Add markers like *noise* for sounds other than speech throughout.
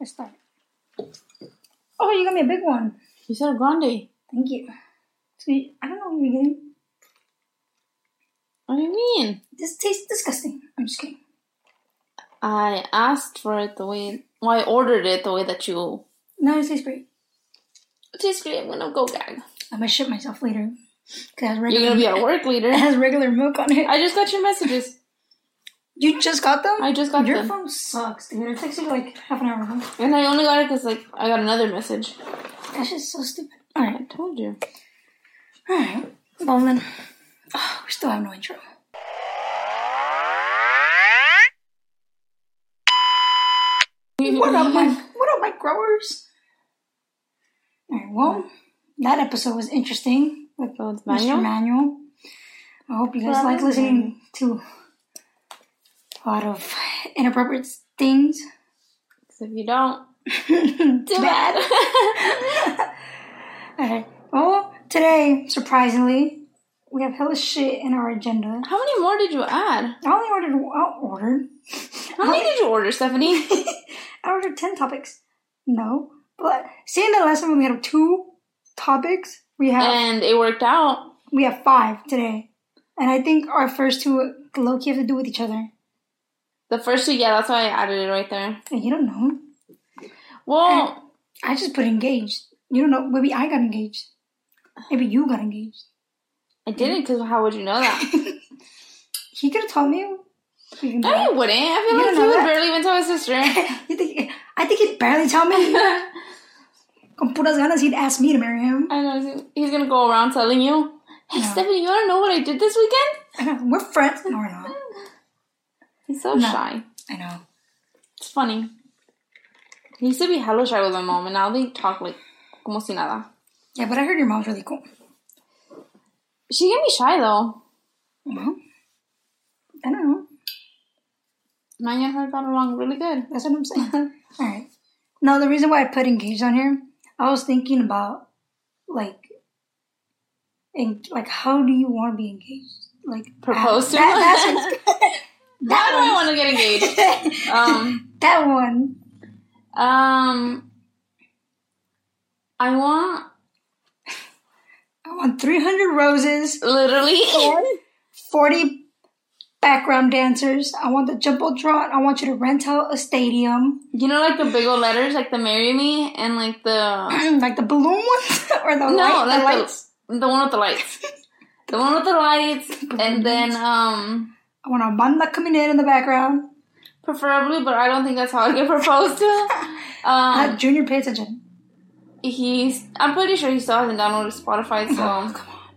Let's start. Oh, you got me a big one. You said a grande. Thank you. See, I don't know what you're getting. What do you mean? This tastes disgusting. I'm just kidding. I asked for it the way. Well, I ordered it the way that you. No, it tastes great. It tastes great. I'm gonna go gag. I'm gonna shit myself later. Cause it has You're gonna be at work later. *laughs* it has regular milk on it. I just got your messages. You just got them? I just got Your them. Your phone sucks, dude. It takes you like half an hour. And I only got it because like I got another message. That's just so stupid. All right, I told you. alright. Well then, oh, we still have no intro. What up, my what up, my growers? Alright, well, that episode was interesting with Mr. Manuel? Manuel. I hope you guys Well, like listening to a lot of inappropriate things. So if you don't, *laughs* Too bad. Alright. *laughs* Well, today, surprisingly, we have hella shit in our agenda. How many more did you add? I only ordered I ordered. How many did you order, Stephanie? *laughs* I ordered ten topics. No. But seeing the last one we had two topics, we have and it worked out. we have five today. And I think our first two low key have to do with each other. The first two, yeah, that's why I added it right there. You don't know. Well, I just put engaged. You don't know. Maybe I got engaged. Maybe you got engaged. I didn't because how would you know that? *laughs* He could have told me. You No, you wouldn't. I feel You like he would that. barely even tell his sister. *laughs* you think, I think he'd barely tell me. *laughs* Con puras ganas, he'd ask me to marry him. I know he's- he's gonna go around telling you, "Hey, No. Stephanie, you wanna know what I did this weekend?" We're friends. No, we're not. He's so No. shy. I know. It's funny. He used to be hella shy with my mom, and now they talk like como si nada. Yeah, but I heard your mom's really cool. She can be shy though. Well, I don't know. Mine and her got along really good. That's what I'm saying. All right. No, the reason why I put engaged on here, I was thinking about like, en- like how do you want to be engaged? Like Propose to? that, *laughs* that's Why that do I want to get engaged? *laughs* Um, that one. um, I want I want 300 roses, literally. 40 background dancers. I want the jumbotron. I want you to rent out a stadium, You know, like the big old letters, like the "Marry Me" and like the *clears throat* like the balloon ones *laughs* or the, no, light, like the lights. the the one with the lights, the one with the lights, *laughs* and then um, I want a banda coming in in the background. preferably, but I don't think that's how I get proposed to. Uh, *laughs* Um, Junior, pay attention. he's I'm pretty sure he still hasn't downloaded Spotify, Oh, so come on.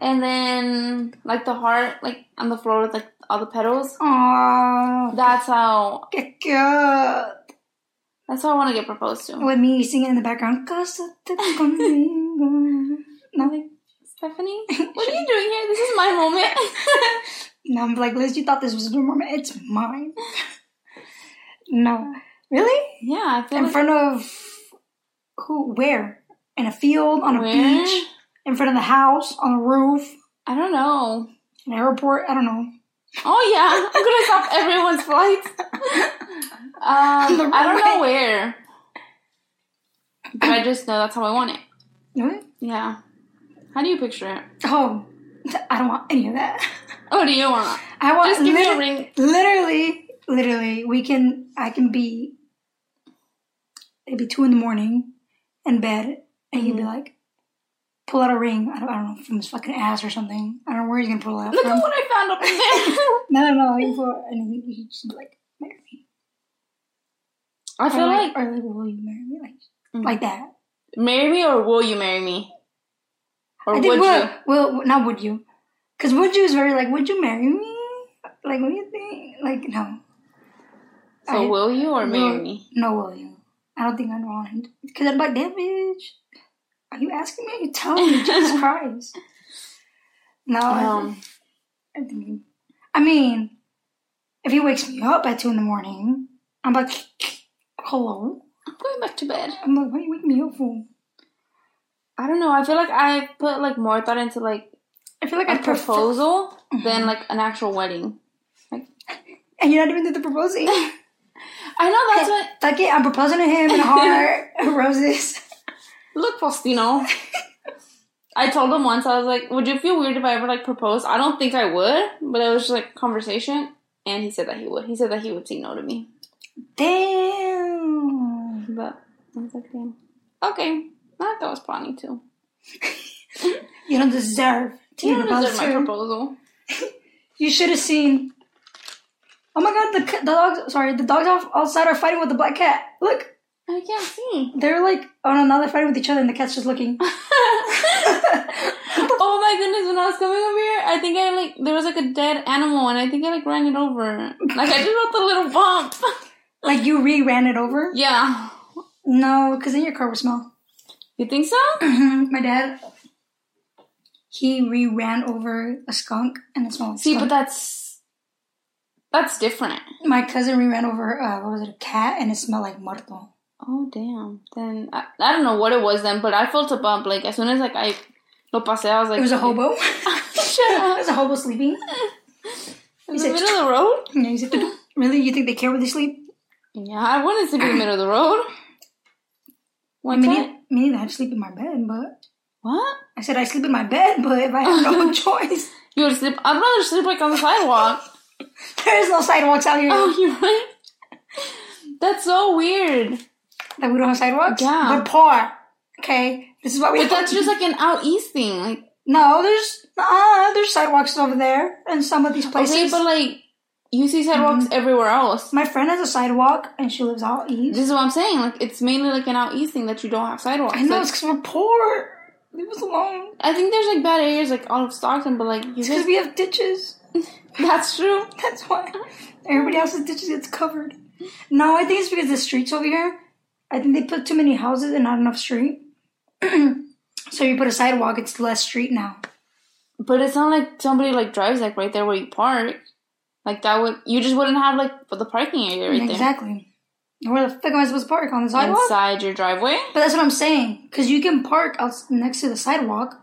and then like the heart, like on the floor with like all the petals. Aww, That's how get good. that's how I want to get proposed to. With me singing in the background. Cásate conmigo. No, Stephanie, *laughs* what are you doing here? This is my moment. *laughs* no, I'm like, Liz, you thought this was your moment. It's mine. no. Really? yeah, I feel In like front of who? Where? In a field, on a Where? beach, in front of the house, on a roof, I don't know. an airport. I don't know. Oh yeah, *laughs* I'm gonna stop everyone's flights. Um, I don't know where, but I just know that's how I want it. Really? Yeah. How do you picture it? Oh, I don't want any of that. What do you want? I want Just give me a ring. Literally, literally, we can. I can be maybe two in the morning in bed, and he'd be Mm-hmm. like, pull out a ring. I don't, I don't know from his fucking ass or something. I don't know where he's gonna pull it out Look from. at what I found up there. *laughs* *laughs* No, no, no. He pull, and he, he'd just be like, marry me. I feel or like, or like, will you marry me? Like, Mhm. like that. marry me or will you marry me? Or I would will, you? will not would you? Because would you is very like, would you marry me? Like, what do you think? Like, no. So I- will you or marry Will- me? No, will you? I don't think I'd want him. Because I'm like, damn bitch. Are you asking me? Are you telling me? *laughs* Jesus Christ. No, I, Um, I think. I mean, if he wakes me up at two in the morning, I'm like, hello. I'm going back to bed. I'm like, why are you waking me up for? I don't know. I feel like I put like more thought into like I feel like a I'd prefer. proposal Mm-hmm. than like an actual wedding. Like, *laughs* And you're not even doing the proposing. *laughs* I know that's what. Fuck it, I'm proposing to him in a *laughs* heart, roses. Look, Faustino. I told him once, I was like, would you feel weird if I ever like proposed? I don't think I would, but it was just like conversation. And he said that he would. He said that he would say no to me. Damn. But I was like, damn. Okay. I thought that was funny too. You don't deserve to You don't deserve my proposal. *laughs* You should have seen. Oh my god, the, the dogs, sorry, the dogs outside are fighting with the black cat. Look, I can't see. they're like, oh no, now they're fighting with each other and the cat's just looking. *laughs* *laughs* oh my goodness, when I was coming over here, I think I like, there was like a dead animal and I think I like ran it over. Like I just felt the little bump. like you re ran it over? yeah. No, because then your car would smell. You think so? Mm-hmm, my dad, he re ran over a skunk and it smelled like See, but that's, that's different. My cousin re ran over, uh, what was it, a cat and it smelled like muerto. Oh damn! Then I, I don't know what it was then, but I felt a bump. Like as soon as like I lo pasé, I was like, It was a hobo. *laughs* Shut *laughs* it was a hobo sleeping. *laughs* In the said- middle of the road? Yeah, he said, really? You think they care where they sleep? Yeah, I wouldn't sleep in the middle of the road. I One mean, time? me neither. I sleep in my bed, but What? I said I sleep in my bed, but if I have no *laughs* choice, You would sleep? I'd rather sleep like on the sidewalk. *laughs* there's no sidewalks out here. oh, you're right. That's so weird. That we don't have sidewalks. Yeah. we're poor. Okay, this is what we. But that's just like an out east thing. Like no. There's uh there's sidewalks over there in some of these places. okay, but like you see sidewalks Mm-hmm. everywhere else. my friend has a sidewalk and she lives out east. This is what I'm saying. Like it's mainly like an out east thing that you don't have sidewalks. I know Like, it's because we're poor. Leave us alone. I think there's like bad areas like all of Stockton, but like you guys, because we have ditches. *laughs* that's true. *laughs* That's why everybody else's ditches gets covered. No, I think it's because the streets over here. I think they put too many houses and not enough street. *clears throat* so you put a sidewalk, it's less street now. But it's not like somebody like drives like right there where you park. Like that would you just wouldn't have like the parking area right there. exactly. Where the fuck am I supposed to park on the sidewalk? inside your driveway. But that's what I'm saying. Because you can park out next to the sidewalk.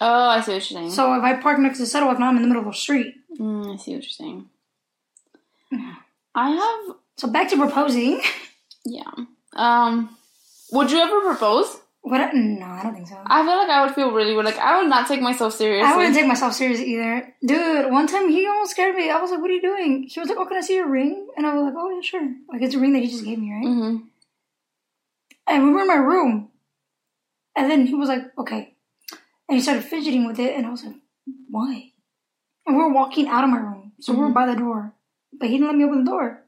Oh, I see what you're saying. So if I park next to the sidewalk, now I'm in the middle of the street. Mm, I see what you're saying. I have So back to proposing. *laughs* yeah. Um, would you ever propose? What? No, I don't think so. I feel like I would feel really weird. Like I would not take myself seriously. I wouldn't take myself serious either. Dude, one time he almost scared me. I was like, what are you doing? He was like, oh, can I see your ring? And I was like, oh, yeah, sure. Like, it's a ring that he just gave me, right? hmm And we were in my room. And then he was like, okay. And he started fidgeting with it. And I was like, why? And we were walking out of my room. So we were by the door. But he didn't let me open the door.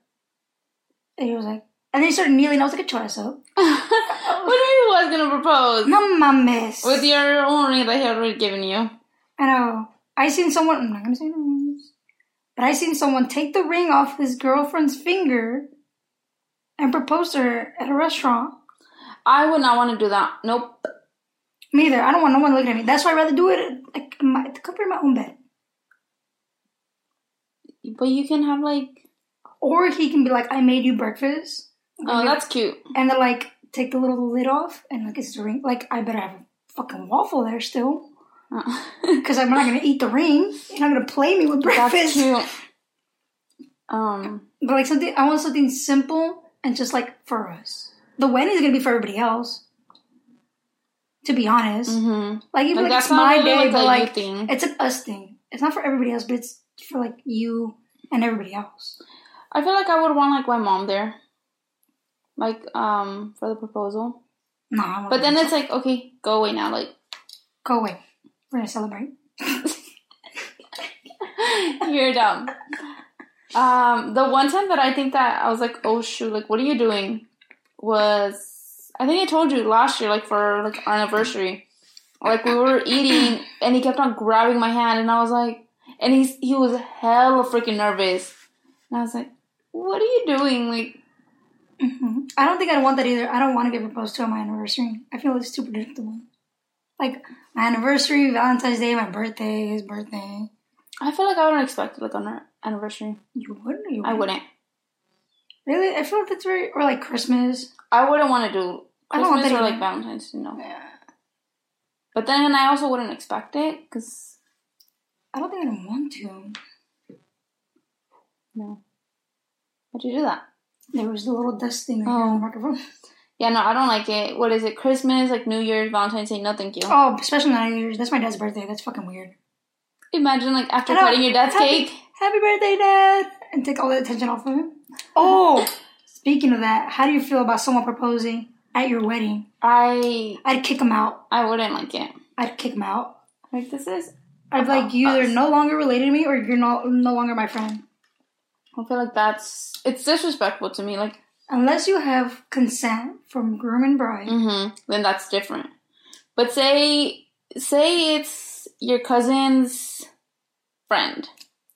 And he was like, and then he started kneeling. I was like, a ass *laughs* what do you was gonna propose No mames. with your own ring that he had already given you? I know. I seen someone. I'm not gonna say names, but I seen someone take the ring off his girlfriend's finger and propose to her at a restaurant. I would not want to do that. Nope. Me either. I don't want no one looking at me. That's why I'd rather do it like my, the comfort of my own bed. But you can have like. Or he can be like, "I made you breakfast," Oh, that's cute. and then like take the little lid off and like it's the ring. Like I better have a fucking waffle there still, *laughs* because I'm not gonna eat the ring. You're not gonna play me with that's breakfast. cute. *laughs* Um. But like something, I want something simple and just like for us. The wedding is gonna be for everybody else. To be honest, hmm like even Like, like, it's my really, day, like, but like thing. it's an us thing. It's not for everybody else, but it's for like you and everybody else. I feel like I would want like my mom there, like um for the proposal. No, But then it's like, okay, go away now. Like go away. We're gonna celebrate. *laughs* you're dumb. Um, the one time that I think that I was like, oh shoot, like what are you doing? Was I think I told you last year, like for like our anniversary, like we were eating and he kept on grabbing my hand and I was like, and he's he was hella freaking nervous, and I was like, what are you doing? Like hmm I don't think I'd want that either. I don't want to get proposed to on my anniversary. I feel it's too predictable. Like my anniversary, Valentine's Day, my birthday, his birthday. I feel like I wouldn't expect it like on our anniversary. You wouldn't? You I wouldn't. Really? I feel like that's very or like Christmas. I wouldn't want to do I don't want Christmas that or either. like Valentine's. Day, No. Yeah. But then I also wouldn't expect it because I don't think I'd want to. no. How'd you do that? There was the little dust thing right here on the microphone. Yeah, no, I don't like it. What is it? Christmas, like New Year's, Valentine's Day? No, thank you. Oh, especially not New Year's. That's my dad's birthday. That's fucking weird. Imagine like after cutting your dad's Happy- cake. Happy birthday, Dad! And take all the attention off of him. Oh, *laughs* speaking of that, how do you feel about someone proposing at your wedding? I I'd kick him out. I wouldn't like it. I'd kick him out. Like this is. I'd like, you either Us. no longer related to me or you're no, no longer my friend. I feel like that's it's disrespectful to me. Like, Unless you have consent from groom and bride. hmm then that's different. But say say it's your cousin's friend.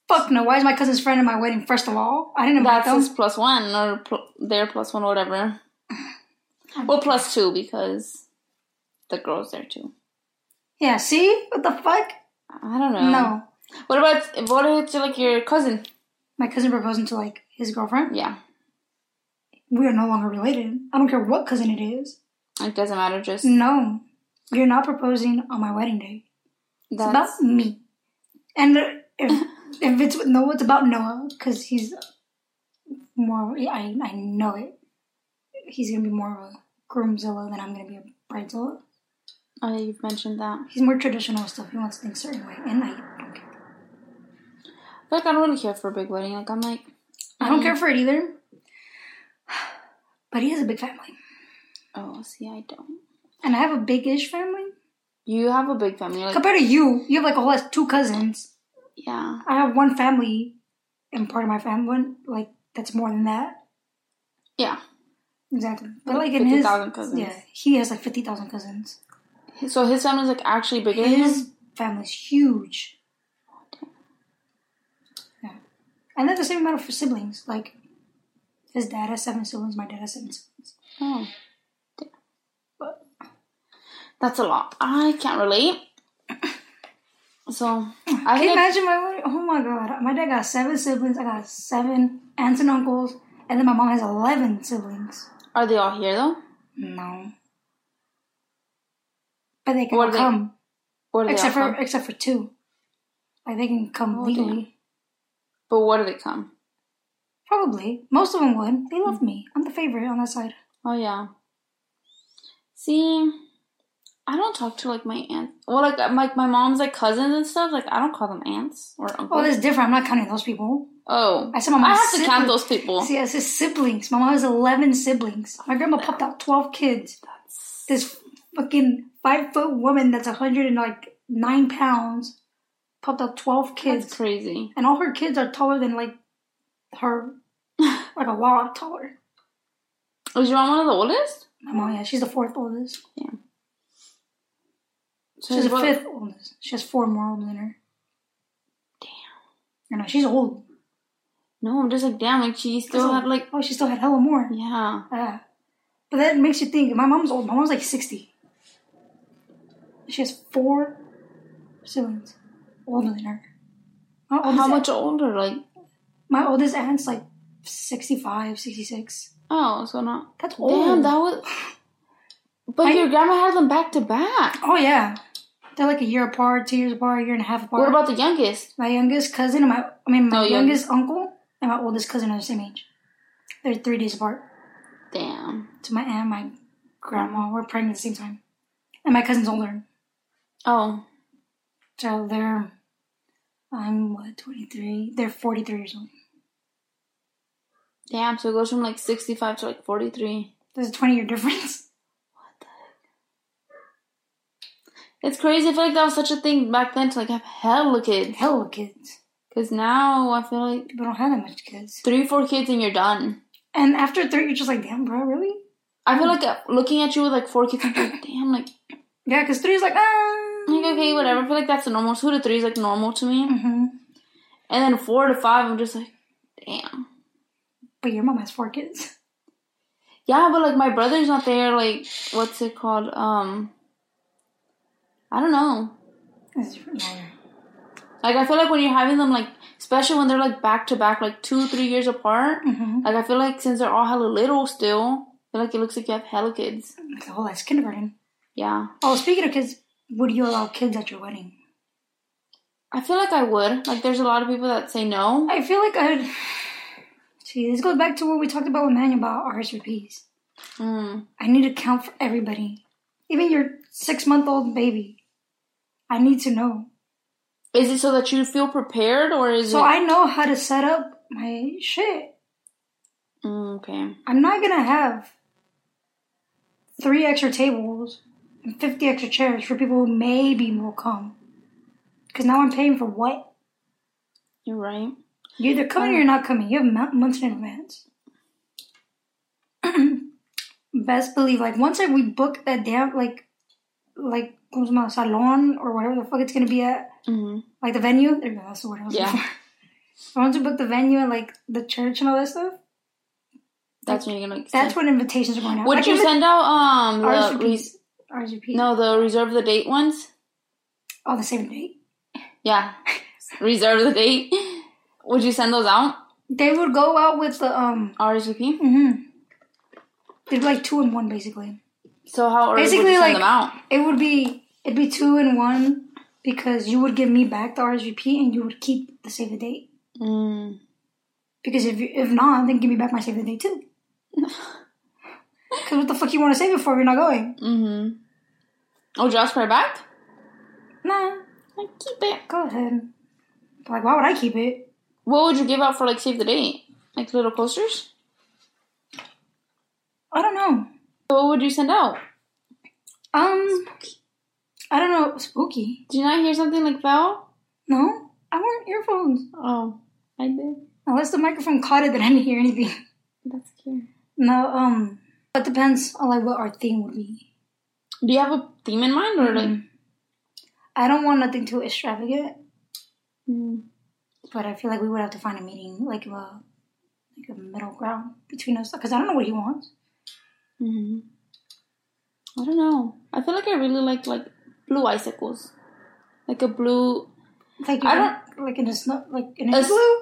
Fuck no. Why is my cousin's friend at my wedding, first of all? I didn't invite That's them. plus one or pl- their plus one or whatever. *sighs* Well, plus two because the girl's there too. Yeah, see? What the fuck? I don't know. No. What about what if it's like your cousin? My cousin proposing to, like, his girlfriend. Yeah, We are no longer related. I don't care what cousin it is. it doesn't matter. Just No. You're not proposing on my wedding day. It's that's about me. And if, *laughs* if it's with Noah, it's about Noah because he's more. I I know it. He's gonna be more of a groomzilla than I'm gonna be a bridezilla. oh, yeah, you've mentioned that. He's more traditional stuff. He wants things a certain way, and I. Like I don't really care for a big wedding. Like I'm like I don't care for it either. *sighs* But he has a big family, oh, see, I don't. and I have a big-ish family You have a big family. Like compared to you. You have like a whole lot two cousins. yeah, I have one family, and part of my family, like that's more than that. yeah. Exactly. But Like like in his 50,000 cousins. Yeah, he has like fifty thousand cousins. So his family's like actually bigger. His family's huge. Yeah. And they're the same amount of siblings. Like his dad has seven siblings, my dad has seven siblings. Oh, But that's a lot. I can't relate. So I can you imagine my oh my god. My dad got seven siblings, I got seven aunts and uncles, and then my mom has eleven siblings. are they all here though? No. But they can What all they- come. They Except for except for two. Like they can come Oh, legally. But what do they come? Probably. Most of them would. They love me. I'm the favorite on that side. Oh yeah. See, I don't talk to like my aunt. Well, like uh, like my mom's like cousins and stuff. Like I don't call them aunts or Oh, uncles. that's different. I'm not counting those people. Oh, I said my I mom's have to count those people. See, I said siblings. My mom has 11 siblings. My grandma popped out 12 kids. This fucking five foot woman that's 109 pounds popped out 12 kids. That's crazy. And all her kids are taller than like her. *laughs* like a lot taller. Oh, Was your mom one of the oldest? My mom, yeah, she's the fourth oldest. Yeah. So She's the what- fifth oldest. She has four more older than her. Damn. I know, she's old. No, I'm just like damn. Like she still had like Oh, she still had hella more. yeah. Yeah. But that makes you think. My mom's old. My mom's like 60. She has four siblings older than her. My oldest, How much older? Like My oldest aunt's like 65, 66. oh, so not. That's old. Damn, that was. *sighs* But I- your grandma had them back to back. Oh, yeah. They're like a year apart, two years apart, a year and a half apart. What about the youngest? my youngest cousin and my, I mean, my No, youngest uncle and my oldest cousin are the same age. They're three days apart. Damn. So my aunt my grandma were pregnant at the same time. And my cousin's older. Oh, So they're, I'm what, 23? They're 43 years old. damn. So it goes from like sixty-five to like forty-three. There's a 20 year difference. *laughs* What the heck? It's crazy. I feel like that was such a thing back then to like have hella kids. Hella kids. Because now I feel like People don't have that much kids. three, four kids and you're done. And after three, you're just like, damn, bro, really? I feel like uh, looking at you with like four kids, I'm like, damn, like, Yeah, because three is like, ah. Like okay, whatever. I feel like that's a normal. Two to three is like normal to me, hmm and then four to five, I'm just like, damn. But your mom has four kids. Yeah, but like my brother's not there. Like, what's it called? Um, I don't know. Like, I feel like when you're having them, like, especially when they're like back to back, like two, three years apart. Mhm. Like, I feel like since they're all hella little still, I feel like it looks like you have hella kids. Like, oh, that's kindergarten. Yeah, Oh, speaking of kids, would you allow kids at your wedding? I feel like I would. Like, there's a lot of people that say no. I feel like I'd. *sighs* See, this goes back to what we talked about with Manuel about RSVPs. Mm. I need to count for everybody, even your six month old baby. I need to know. Is it so that you feel prepared, or is So it? So I know how to set up my shit. Mm, okay. I'm not gonna have three extra tables 50 extra chairs for people who maybe will come. Because now I'm paying for what? You're right. You're either coming or you're not coming. You have months in advance. *clears throat* Best believe, like, once I, we book that damn, like, like, ¿cómo se llama? Salon or whatever the fuck it's gonna be at, hmm like the venue. There you go, that's the word I was Yeah. looking for. *laughs* Once we book the venue and, like, the church and all that stuff, That's when you're gonna. that's when invitations are going out. Would Like, you send out um the RSVP. no the reserve the date ones? Oh, the same date. Yeah, *laughs* reserve the date. Would you send those out? They would go out with the um. RSVP. Mm-hmm. They'd be like two in one, basically. So how early would Basically, you send like- them out? It would be it'd be two in one because you would give me back the RSVP and you would keep the save the date. Mm. Because if you, if not, then give me back my save the date too. *laughs* Because what the fuck you want to save it for? if You're not going. Mm-hmm. Oh, ask for back? Nah, Like, keep it. go ahead. Like, why would I keep it? What would you give out for like save the date? Like little posters? I don't know. What would you send out? Um, spooky. I don't know. Spooky. Did you not hear something like that? No, I want earphones. Oh, I did. Unless the microphone caught it, then I didn't hear anything. That's cute. No, um, it depends on like what our theme would be. Do you have a theme in mind or like? I don't want nothing too extravagant, Mm. but I feel like we would have to find a meeting, like a like a middle ground between us, because I don't know what he wants. hmm I don't know. I feel like I really like like blue icicles, like a blue. Like I don't like in a snow, like in a A- igloo.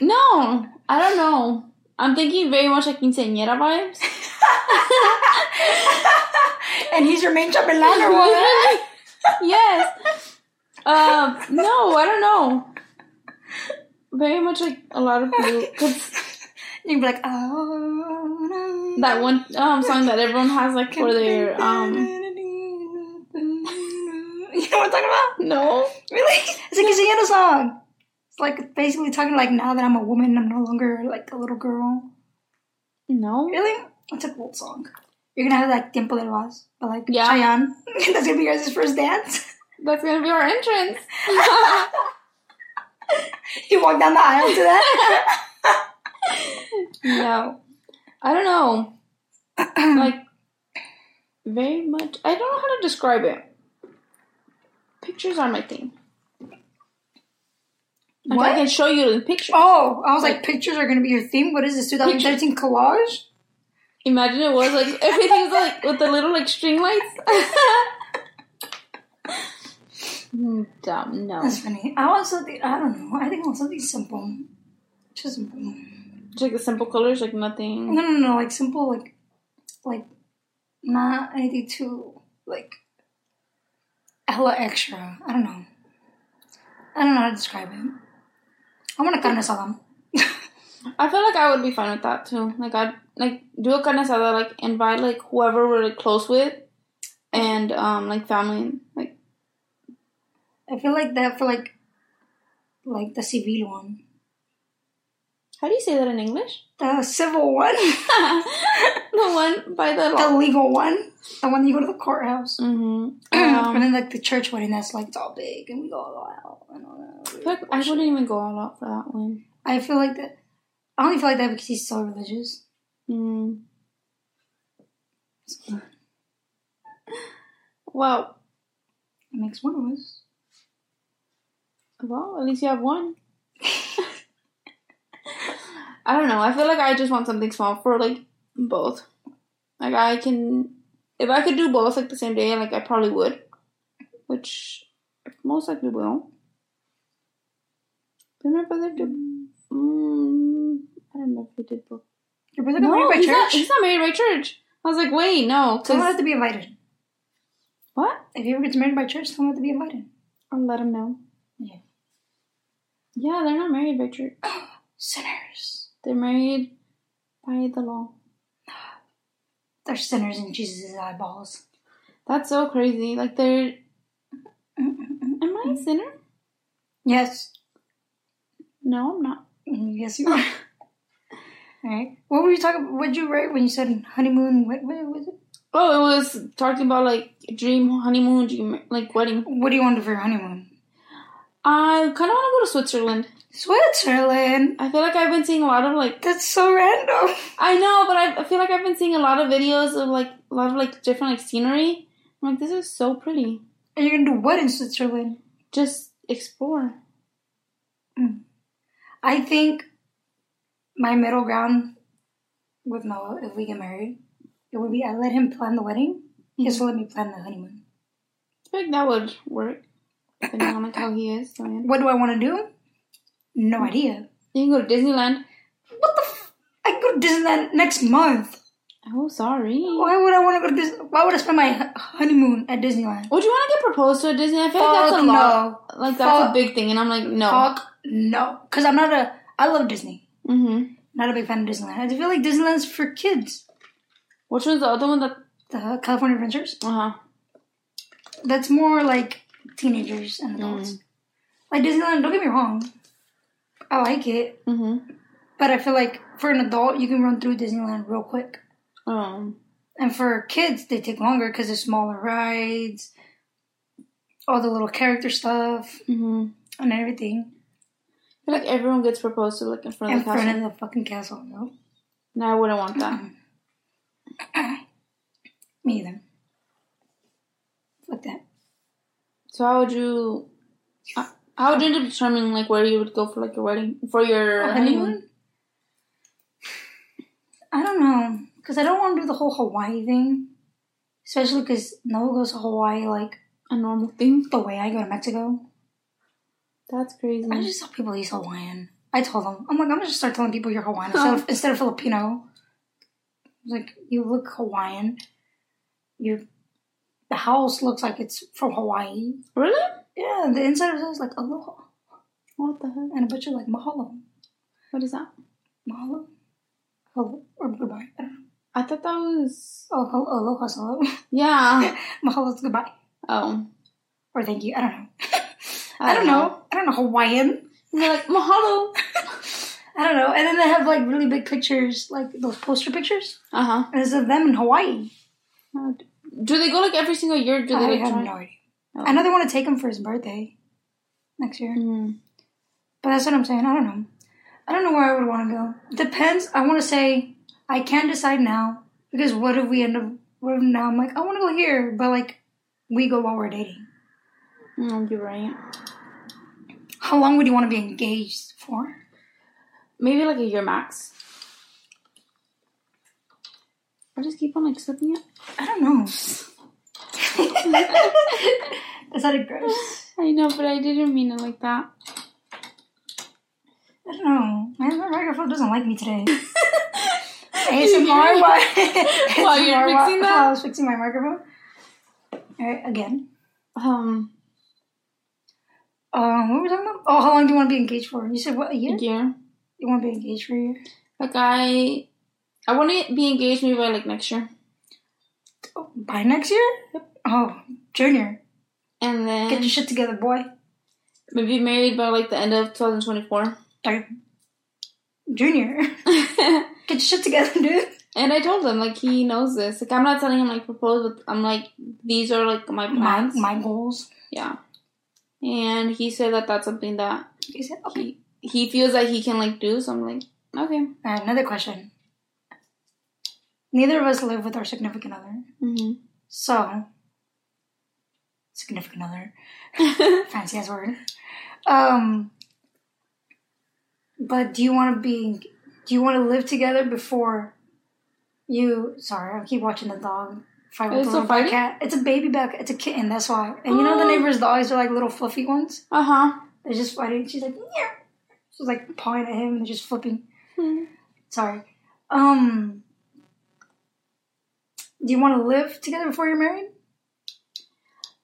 *laughs* No, I don't know. I'm thinking very much like quinceañera vibes. *laughs* *laughs* and he's your main chambelán or what? yes. Um, no, I don't know. Very much like a lot of. *laughs* 'cause You'd be like, oh, that one um song that everyone has like for their um. You know what I'm talking about? No. Really? It's a quinceañera song. It's like basically talking like now that I'm a woman, I'm no longer like a little girl. No. Really? It's a cool song. You're gonna have like Tiempo de Vals, but like Yeah. Chayanne. *laughs* That's gonna be your guys' first dance. That's gonna be our entrance. *laughs* you walk down the aisle to that. *laughs* no. I don't know. *clears throat* like very much I don't know how to describe it. Pictures are my thing. Like What? I can show you the picture. oh, I was like, pictures are gonna be your theme. What is this? 2013 collage? Imagine it was like everything's like with the little like string lights. *laughs* Dumb, no. That's funny. I want something. I don't know. I think I want something simple. Just simple. Just like the simple colors, like nothing. no, no. No. Like simple. Like, like not anything too like hella extra. I don't know. I don't know how to describe it. I want a carne asada. *laughs* I feel like I would be fine with that too. Like I'd like do a carne asada, like invite like whoever we're like close with, and um like family. Like I feel like that for like, like the civil one, how do you say that in English? the civil one, *laughs* the one by the the legal one, the one you go to the courthouse. Mm-hmm. *clears throat* and Um, then like the church wedding, that's like it's all big and we go all out and all that. I, feel like I wouldn't even go all out for that one. I feel like that. I only feel like that because he's so religious. Mm. *laughs* Well, It makes one of us. well, at least you have one. *laughs* I don't know. I feel like I just want something small for like both. Like I can, if I could do both like the same day, like I probably would, which most likely will. Did my brother did. Mm, I don't know if he did both. Your brother got No, married by he's church. not. He's not married by church. I was like, wait, no, because have to be invited. what? If he ever gets married by church, him have to be invited. I'll let him know. Yeah. Yeah, they're not married by church. *gasps* Sinners. They're married by the law. They're sinners in Jesus' eyeballs. That's so crazy. Like they're. Am I a sinner? Yes. No, I'm not. Mm, Yes, you *laughs* are. All right. What were you talking? What did you write when you said honeymoon? What, what was it? Oh, it was talking about like dream honeymoon, dream like wedding. What do you want to do for your honeymoon? I kind of want to go to Switzerland. Switzerland. I feel like I've been seeing a lot of like That's so random. I know, but I, I feel like I've been seeing a lot of videos of like a lot of like different like scenery. I'm like, this is so pretty. And you're gonna do what in Switzerland? Just explore. Hmm. I think my middle ground with Noah, if we get married, it would be I let him plan the wedding. He has hmm. to let me plan the honeymoon. I like that would work. Depending on like how he is. So, yeah. What do I want to do? No hmm. idea. You can go to Disneyland. What the? F- I can go to Disneyland next month. Oh, sorry. Why would I want to go to Disney? Why would I spend my honeymoon at Disneyland? Would you want to get proposed to at Disney? I feel like Fuck that's a no. lot. Like that's Fuck. a big thing, and I'm like, no. Fuck no, because I'm not a. I love Disney. Mm-hmm. Not a big fan of Disneyland. I feel like Disneyland's for kids. Which one's the other one that? The California Adventures. Uh huh. That's more like teenagers and adults. Like Disneyland. Don't get me wrong. I like it, Mm-hmm. but I feel like for an adult, you can run through Disneyland real quick. Um. And for kids, they take longer because there's smaller rides, all the little character stuff, Mm-hmm. and everything. I feel like everyone gets proposed to like in front In of the front castle. of the fucking castle, no? No, I wouldn't want that. *clears throat* Me either. Fuck that. So how would you? uh, How would you end up determining like where you would go for like your wedding for your honeymoon? honeymoon? I don't know. Because I don't want to do the whole Hawaii thing. Especially because Noah goes to Hawaii like A normal thing. the way I go to Mexico. That's crazy. I just tell people he's Hawaiian. I told them. I'm like, I'm to just start telling people you're Hawaiian instead of, *laughs* instead of Filipino. Like, you look Hawaiian. You, the house looks like it's from Hawaii. really? Yeah, the inside of it says like aloha. What the heck? And a picture like mahalo. What is that? Mahalo? Hello. Or goodbye. I don't know. I thought that was Oh, hello, aloha, hello. *laughs* yeah. Mahalo's goodbye. Oh, Or thank you. I don't know. *laughs* I don't know. I don't know Hawaiian. And they're like mahalo. *laughs* I don't know. And then they have like really big pictures, like those poster pictures. Uh huh. And it's of them in Hawaii. Do they go like every single year? Do they I like have try? no idea. Oh. I know they want to take him for his birthday next year. Mhm. But that's what I'm saying. I don't know. I don't know where I would want to go. Depends. I want to say I can't decide now because what if we end up? What if now I'm like I want to go here, but like we go while we're dating. Mm, you're right. How long would you want to be engaged for? Maybe like a year max. I just keep on like slipping it. I don't know. *laughs* Is that a gross? I know, but I didn't mean it like that. I don't know. My microphone doesn't like me today. *laughs* ASMR While *laughs* you're fixing that? while I was fixing my microphone. Alright, again. Um, Um, what were we talking about? Oh, how long do you want to be engaged for? You said what, a year? a year? You want to be engaged for a year? Like I, I want to be engaged maybe by like next year, Oh, by next year? Oh, junior. and then Get your shit together, boy. maybe married by like the end of 2024. Sorry. Junior. *laughs* Get your shit together, dude. and I told him like he knows this. Like I'm not telling him like propose, but I'm like these are like my My, plans. my goals. yeah, and he said that that's something that He said, okay. he he feels that he can like do. So I'm like okay. Another question. Neither of us live with our significant other. hmm So, significant other, *laughs* fancy ass word. Um, but do you want to be? Do you want to live together before you? Sorry, I keep watching the dog fight with It's the still little black cat. It's a baby black. It's a kitten. That's why. And you know the Oh. neighbor's dogs are like little fluffy ones. Uh huh. They're just fighting. She's like, yeah. She's like pawing at him. They're just flipping. Sorry. Um. Do you want to live together before you're married?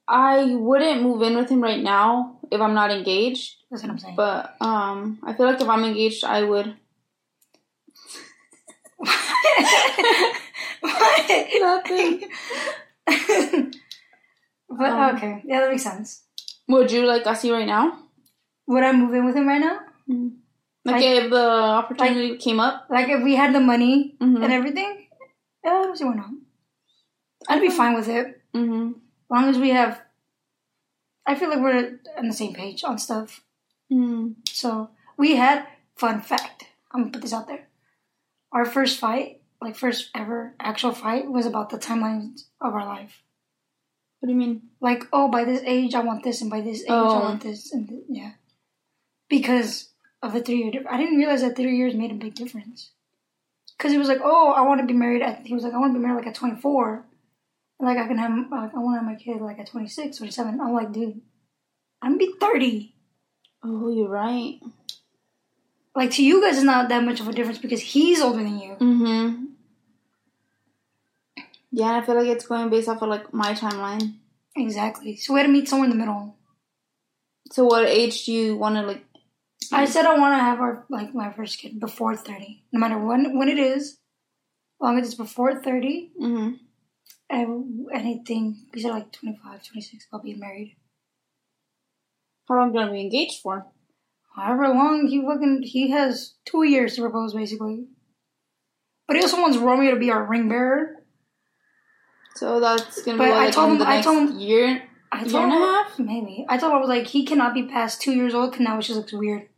I wouldn't move in with him right now if I'm not engaged. That's what I'm saying. But um, I feel like if I'm engaged, I would *laughs* *laughs* what? Nothing. *laughs* but Um, okay, yeah, that makes sense. Would you like us see right now? Would I move in with him right now? Like, Like- if the opportunity came up? Like if we had the money Mhm. and everything? Yeah, see why not. I'd be fine with it. Mm-hmm. As long as we have I feel like we're on the same page on stuff. Mm. So we had fun fact. I'm gonna put this out there. Our first fight, like first ever actual fight, was about the timelines of our life. What do you mean? Like, oh, by this age I want this, and by this age Oh. I want this, and th- yeah, because of the three year. Dif- I didn't realize that three years made a big difference. Because he was like, oh, I want to be married. At, he was like, I want to be married like at 24. And like I can have, like, I want to have my kid like at 26, 27. I'm like, dude, I'm gonna be 30. Oh, you're right. Like to you guys, it's not that much of a difference because he's older than you. Mm-hmm. Yeah, I feel like it's going based off of like my timeline. Exactly. So we had to meet somewhere in the middle. So, what age do you want to like? I said I want to have our like my first kid before 30, no matter when when it is. As long as it's before 30, Mm-hmm. and anything, we said like 25, 26, I'll be married. How long gonna be engaged for? However long he fucking he has two years to propose basically. But he also wants Romeo to be our ring bearer. So that's gonna But be I like told in him- the I next told him- year. I Year told and a half? maybe. I told him I was like he cannot be past two years old because now it just looks weird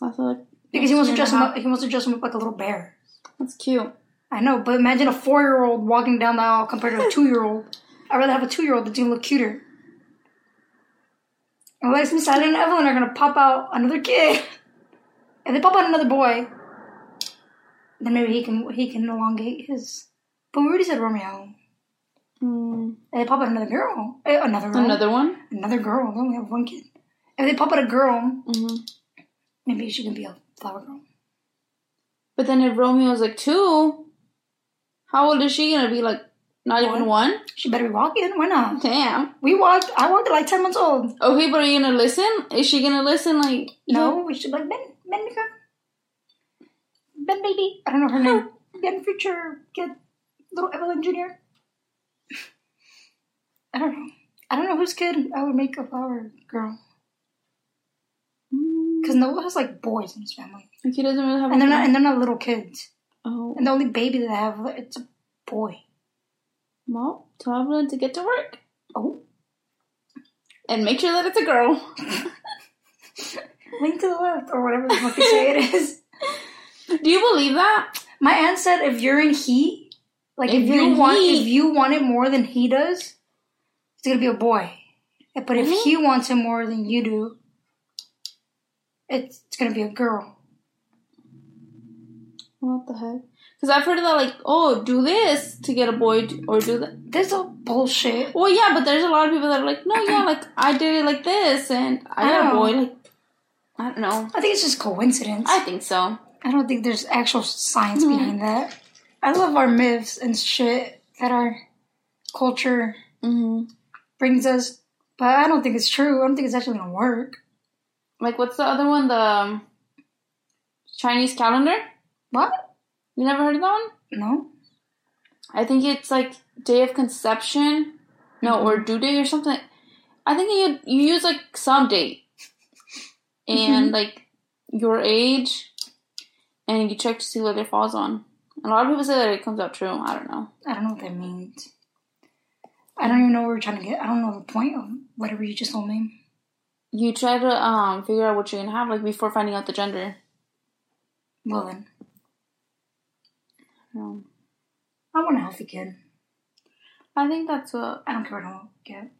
I feel like because he wants to dress him up. He wants to dress him up like a little bear. That's cute. I know, but imagine a four year old walking down the aisle compared to a *laughs* two year old. I'd rather have a two year old that's gonna look cuter. Unless Miss Sally and Evelyn are gonna pop out another kid. *laughs* If they pop out another boy, then maybe he can he can elongate his. But we already said Romeo. Mm. If they pop out another girl, eh, another girl, Another one. another girl. They only have one kid. If they pop out a girl, Mm-hmm. maybe she can be a flower girl. But then if Romeo's like two, how old is she gonna be? Like not even one. She better be walking. Why not? Damn. We walked. I walked at like ten months old. Okay, but are you gonna listen? Is she gonna listen? Like No, we should like Ben, Ben, nigga. Ben, baby. I don't know her name. Ben, future kid, little Evelyn Junior. I don't know. I don't know whose kid I would make a flower girl. Mm. Because Noah has like boys in his family, Like he doesn't really have. and they're not, and they're not little kids. Oh, And the only baby that I have, it's a boy. well, tell Evelyn to get to work Oh, and make sure that it's a girl. link to the left or whatever the fuck they say it is. *laughs* Do you believe that? My aunt said if you're in heat, like If if, you're want if you want it more than he does, it's gonna be a boy. But if Really? he wants it more than you do, it's, it's gonna be a girl. What the heck? Because I've heard that like, oh, do this to get a boy, or do that. This is bullshit. Well, yeah, but there's a lot of people that are like, no, yeah, *clears throat* like I did it like this, and I got a boy. Like, I don't know. I think it's just coincidence. I I, think so. I don't think there's actual science mm-hmm. behind that. I love our myths and shit that our culture hmm brings us, but I don't think it's true. I don't think it's actually gonna work. Like, what's the other one? The um, Chinese calendar. What? You never heard of that one? No. I think it's like day of conception, no, or due date or something. I think you you use like some date *laughs* and like your age, and you check to see what it falls on. A lot of people say that it comes out true. I don't know. I don't know what that means. I don't even know where we're trying to get. I don't know the point of whatever you just told me. You try to um figure out what you're gonna have like before finding out the gender. Well then, Um, I want a healthy kid. I think that's what I don't care what I get.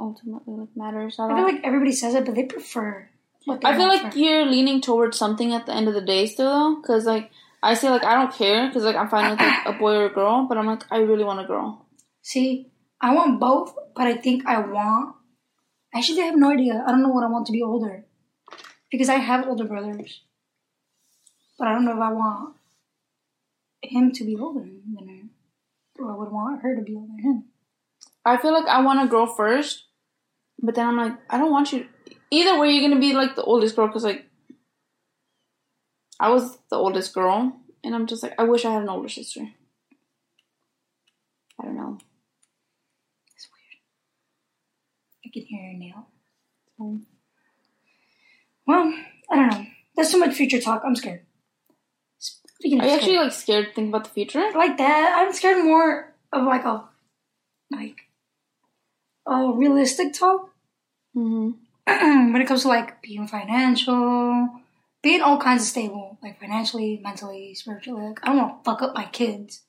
ultimately like matters. I, I feel like everybody says it, but they prefer. What they I feel like for- you're leaning towards something at the end of the day still, though, because like I say like I don't care because like I'm fine with like a boy or a girl, but I'm like I really want a girl. See, I want both, but I think I want. Actually, I have no idea. I don't know what I want to be older, because I have older brothers, but I don't know if I want him to be older than her, or I would want her to be older than him. I feel like I want a girl first, but then I'm like I don't want you. Either way, you're gonna be like the oldest girl because like I was the oldest girl, and I'm just like, I wish I had an older sister. I don't know. It's weird. I can hear your nail. Um, Well, I don't know. That's too much future talk. I'm scared. Speaking Are you scared, actually like scared to think about the future? like that, I'm scared more of like a like a realistic talk Mm-hmm. *clears throat* when it comes to like being financial, being all kinds of stable, like financially, mentally, spiritually. Like I don't want to fuck up my kids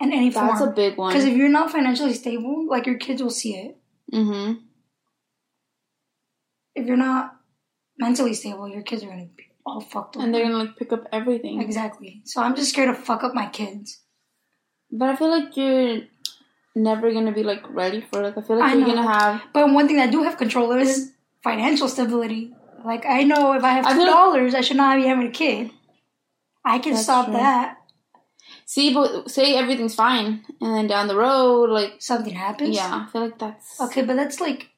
in any That's a big one. Because if you're not financially stable, like your kids will see it. mm-hmm. If you're not mentally stable, your kids are gonna be all fucked up. And they're gonna like pick up everything. exactly. So I'm just scared to fuck up my kids. But I feel like you're never gonna be like ready for it. I feel like I you're know. gonna have. But one thing that I do have control of is financial stability. Like I know if I have two dollars, I should not be having a kid. I can stop true. that. See, but say everything's fine, and then down the road, like Something happens. yeah, I feel like that's Okay, but that's like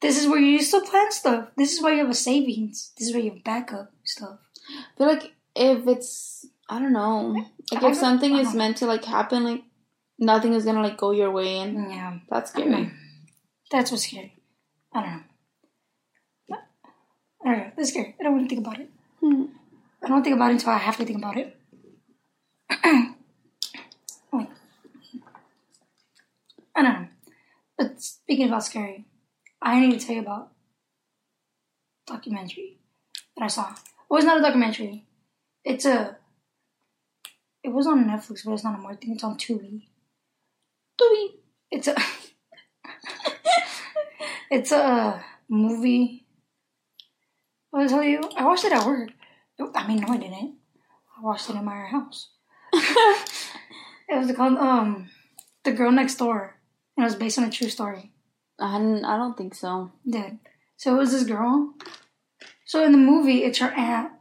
this is where you used to plan stuff. This is why you have a savings. This is where you have backup stuff. I feel like if it's I don't know, like if something is meant to like happen, like nothing is gonna like go your way, and Yeah, that's I don't know. scary. That's what's scary. I don't know. I don't know. That's scary. I don't want to think about it. Hmm. I don't think about it until I have to think about it. *clears throat* Wait. I don't know. But speaking about scary, I need to tell you about documentary that I saw. Well, it's not a documentary. It's a. It was on Netflix, but it's not anymore. I think it's on Tubi. Tubi. It's a. *laughs* it's a movie. I'll tell you, I watched it at work. I mean, no, I didn't. I watched it in my house. *laughs* It was called um, "The Girl Next Door," and it was based on a true story. I hadn't- I don't think so. Dude, so it was this girl. So in the movie, it's her aunt,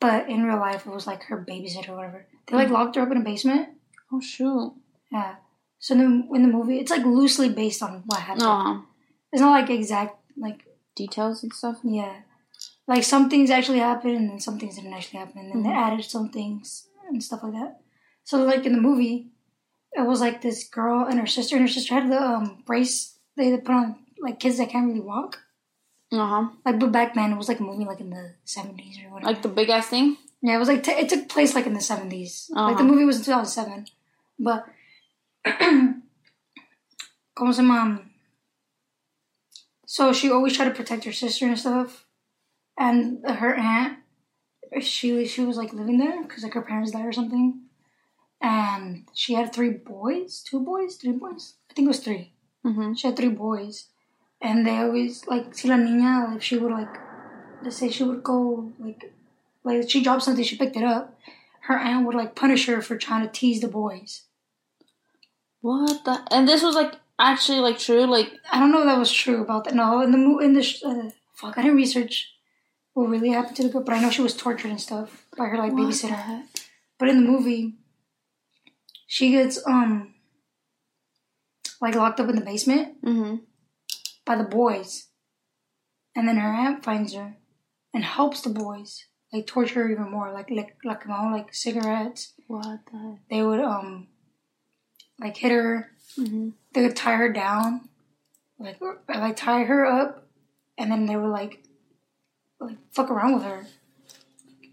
but in real life, it was like her babysitter or whatever. They like locked her up in a basement. Oh shoot. Yeah. So in the, in the movie, it's like loosely based on what happened. Aw. It's not like exact, like Details and stuff. yeah, like some things actually happened and some things didn't actually happen, and then they added some things and stuff like that. So like in the movie, it was like this girl and her sister, and her sister had the um, brace they put on like kids that can't really walk. Uh huh. Like, but back then it was like a movie like in the seventies or whatever. Like the big ass thing. yeah, it was like t- it took place like in the 70s Like the Uh-huh. movie was in two thousand seven, but *clears throat* como se llama? So she always tried to protect her sister and stuff, and her aunt, she she was like living there because like her parents died or something, and she had three boys, two boys, three boys. I think it was three. Mm-hmm. She had three boys, and they always like si la niña like she would like let's say she would go like like she dropped something, she picked it up. Her aunt would like punish her for trying to tease the boys. What the? And this was like actually like true. Like I don't know if that was true about that. No, in the in the uh, fuck, I didn't research what really happened to the girl, but I know she was tortured and stuff by her like what babysitter. But in the movie, she gets um like locked up in the basement Mm-hmm. by the boys. And then her aunt finds her and helps the boys, like torture her even more, like like like, like cigarettes. What the? heck? They would um like hit her. Mm-hmm. They would tie her down, like like tie her up, and then they would like like fuck around with her.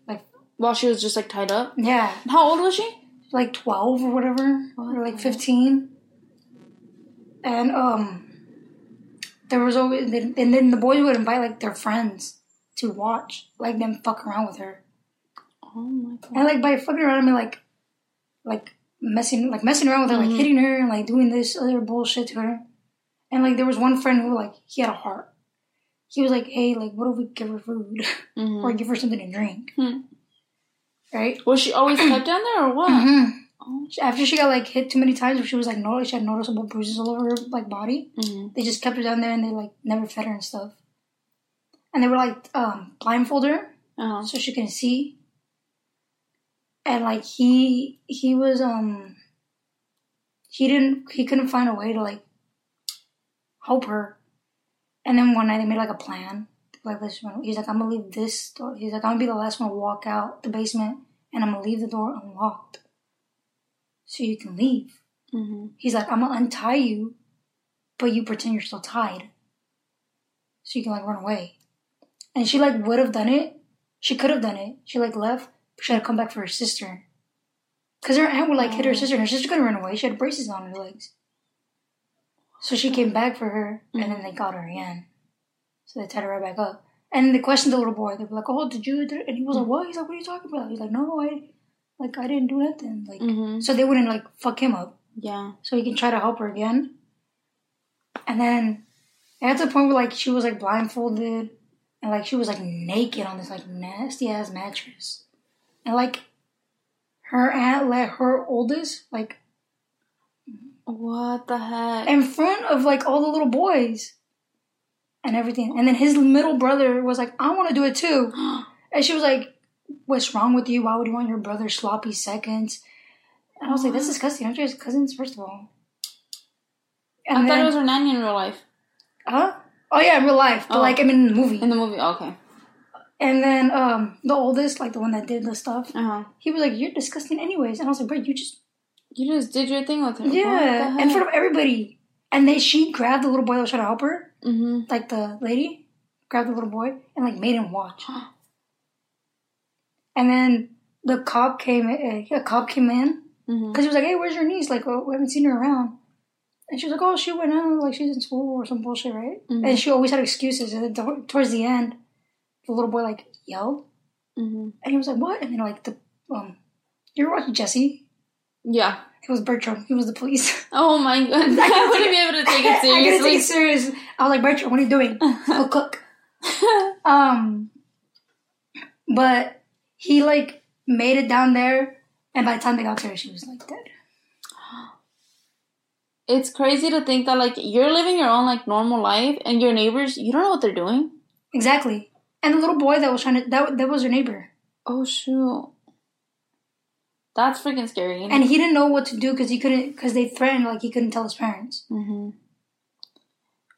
Like while she was just like tied up. Yeah, How old was she? like twelve or whatever, What or like fifteen. And um, there was always and then the boys would invite like their friends to watch, like them fuck around with her. Oh my god. And like by fucking around, I mean like, like messing, like messing around with her, like Mhm. hitting her and like doing this other bullshit to her. And like there was one friend who like he had a heart. He was like, "Hey, like, what if we give her food *laughs* Mm-hmm. or give her something to drink?" Hmm. Right. Was she always *clears throat* kept down there or what? hmm Oh. After she got like hit too many times, where she was like, no, she had noticeable bruises all over her like body. Mm-hmm. They just kept her down there and they like never fed her and stuff. And they were like um, blindfold her Uh-huh. so she can see. And like he he was um he didn't he couldn't find a way to like help her. And then one night they made like a plan. Like this one, he's like, I'm gonna leave this door. He's like, I'm gonna be the last one to walk out the basement and I'm gonna leave the door unlocked so you can leave. Mm-hmm. He's like, I'm gonna untie you, but you pretend you're still tied. So you can like run away. And she like would have done it. She could have done it. She like left, but she had to come back for her sister. Cause her aunt would like hit her sister, and her sister couldn't run away. She had braces on her legs. So she came back for her, and then they got her again. So they tied her right back up. And they questioned the little boy. They were like, "Oh, did you?" And he was like, "What?" He's like, "What are you talking about?" He's like, "No, I, like, I didn't do nothing." Like, Mm-hmm. so they wouldn't like fuck him up Yeah. so he can try to help her again. And then at the point where like she was like blindfolded and like she was like naked on this like nasty ass mattress. And like her aunt let her oldest like What the heck? in front of like all the little boys and everything. And then his middle brother was like, I want to do it too. *gasps* And she was like, What's wrong with you? Why would you want your brother's sloppy seconds? And I was like, That's disgusting. Aren't you guys cousins, first of all? And I thought it was her nanny in real life. Huh? Oh yeah, in real life, but Oh. like I mean in the movie. In the movie, okay. And then um the oldest, like the one that did the stuff, Uh huh. he was like, "You're disgusting, anyways." And I was like, "Bro, you just You just did your thing with her. yeah," in front of everybody. And then she grabbed the little boy that was trying to help her, Mm-hmm. like the lady, grabbed the little boy and like made him watch. And then the cop came. Uh, a cop came in Mm-hmm. because he was like, "Hey, where's your niece? Like, oh, we haven't seen her around." And she was like, "Oh, she went out. Like, she's in school or some bullshit, right?" Mhm. And she always had excuses. And then towards the end, the little boy like yelled, Mm-hmm. and he was like, "What?" And then like the um, you ever watch Jessie? Yeah. It was Bertram. He was the police. *laughs* Oh my god. I wouldn't be able to take it *laughs* I couldn't take seriously. it serious. I was like, Bertram, what are you doing? Go *laughs* cook. Um, but he like made it down there, and by the time they got to her, she was like dead. it's crazy to think that like you're living your own like normal life and your neighbors you don't know what they're doing. Exactly. And the little boy that was trying to that that was your neighbor, Oh shoot. That's freaking scary. and he didn't know what to do because he couldn't because they threatened like he couldn't tell his parents. hmm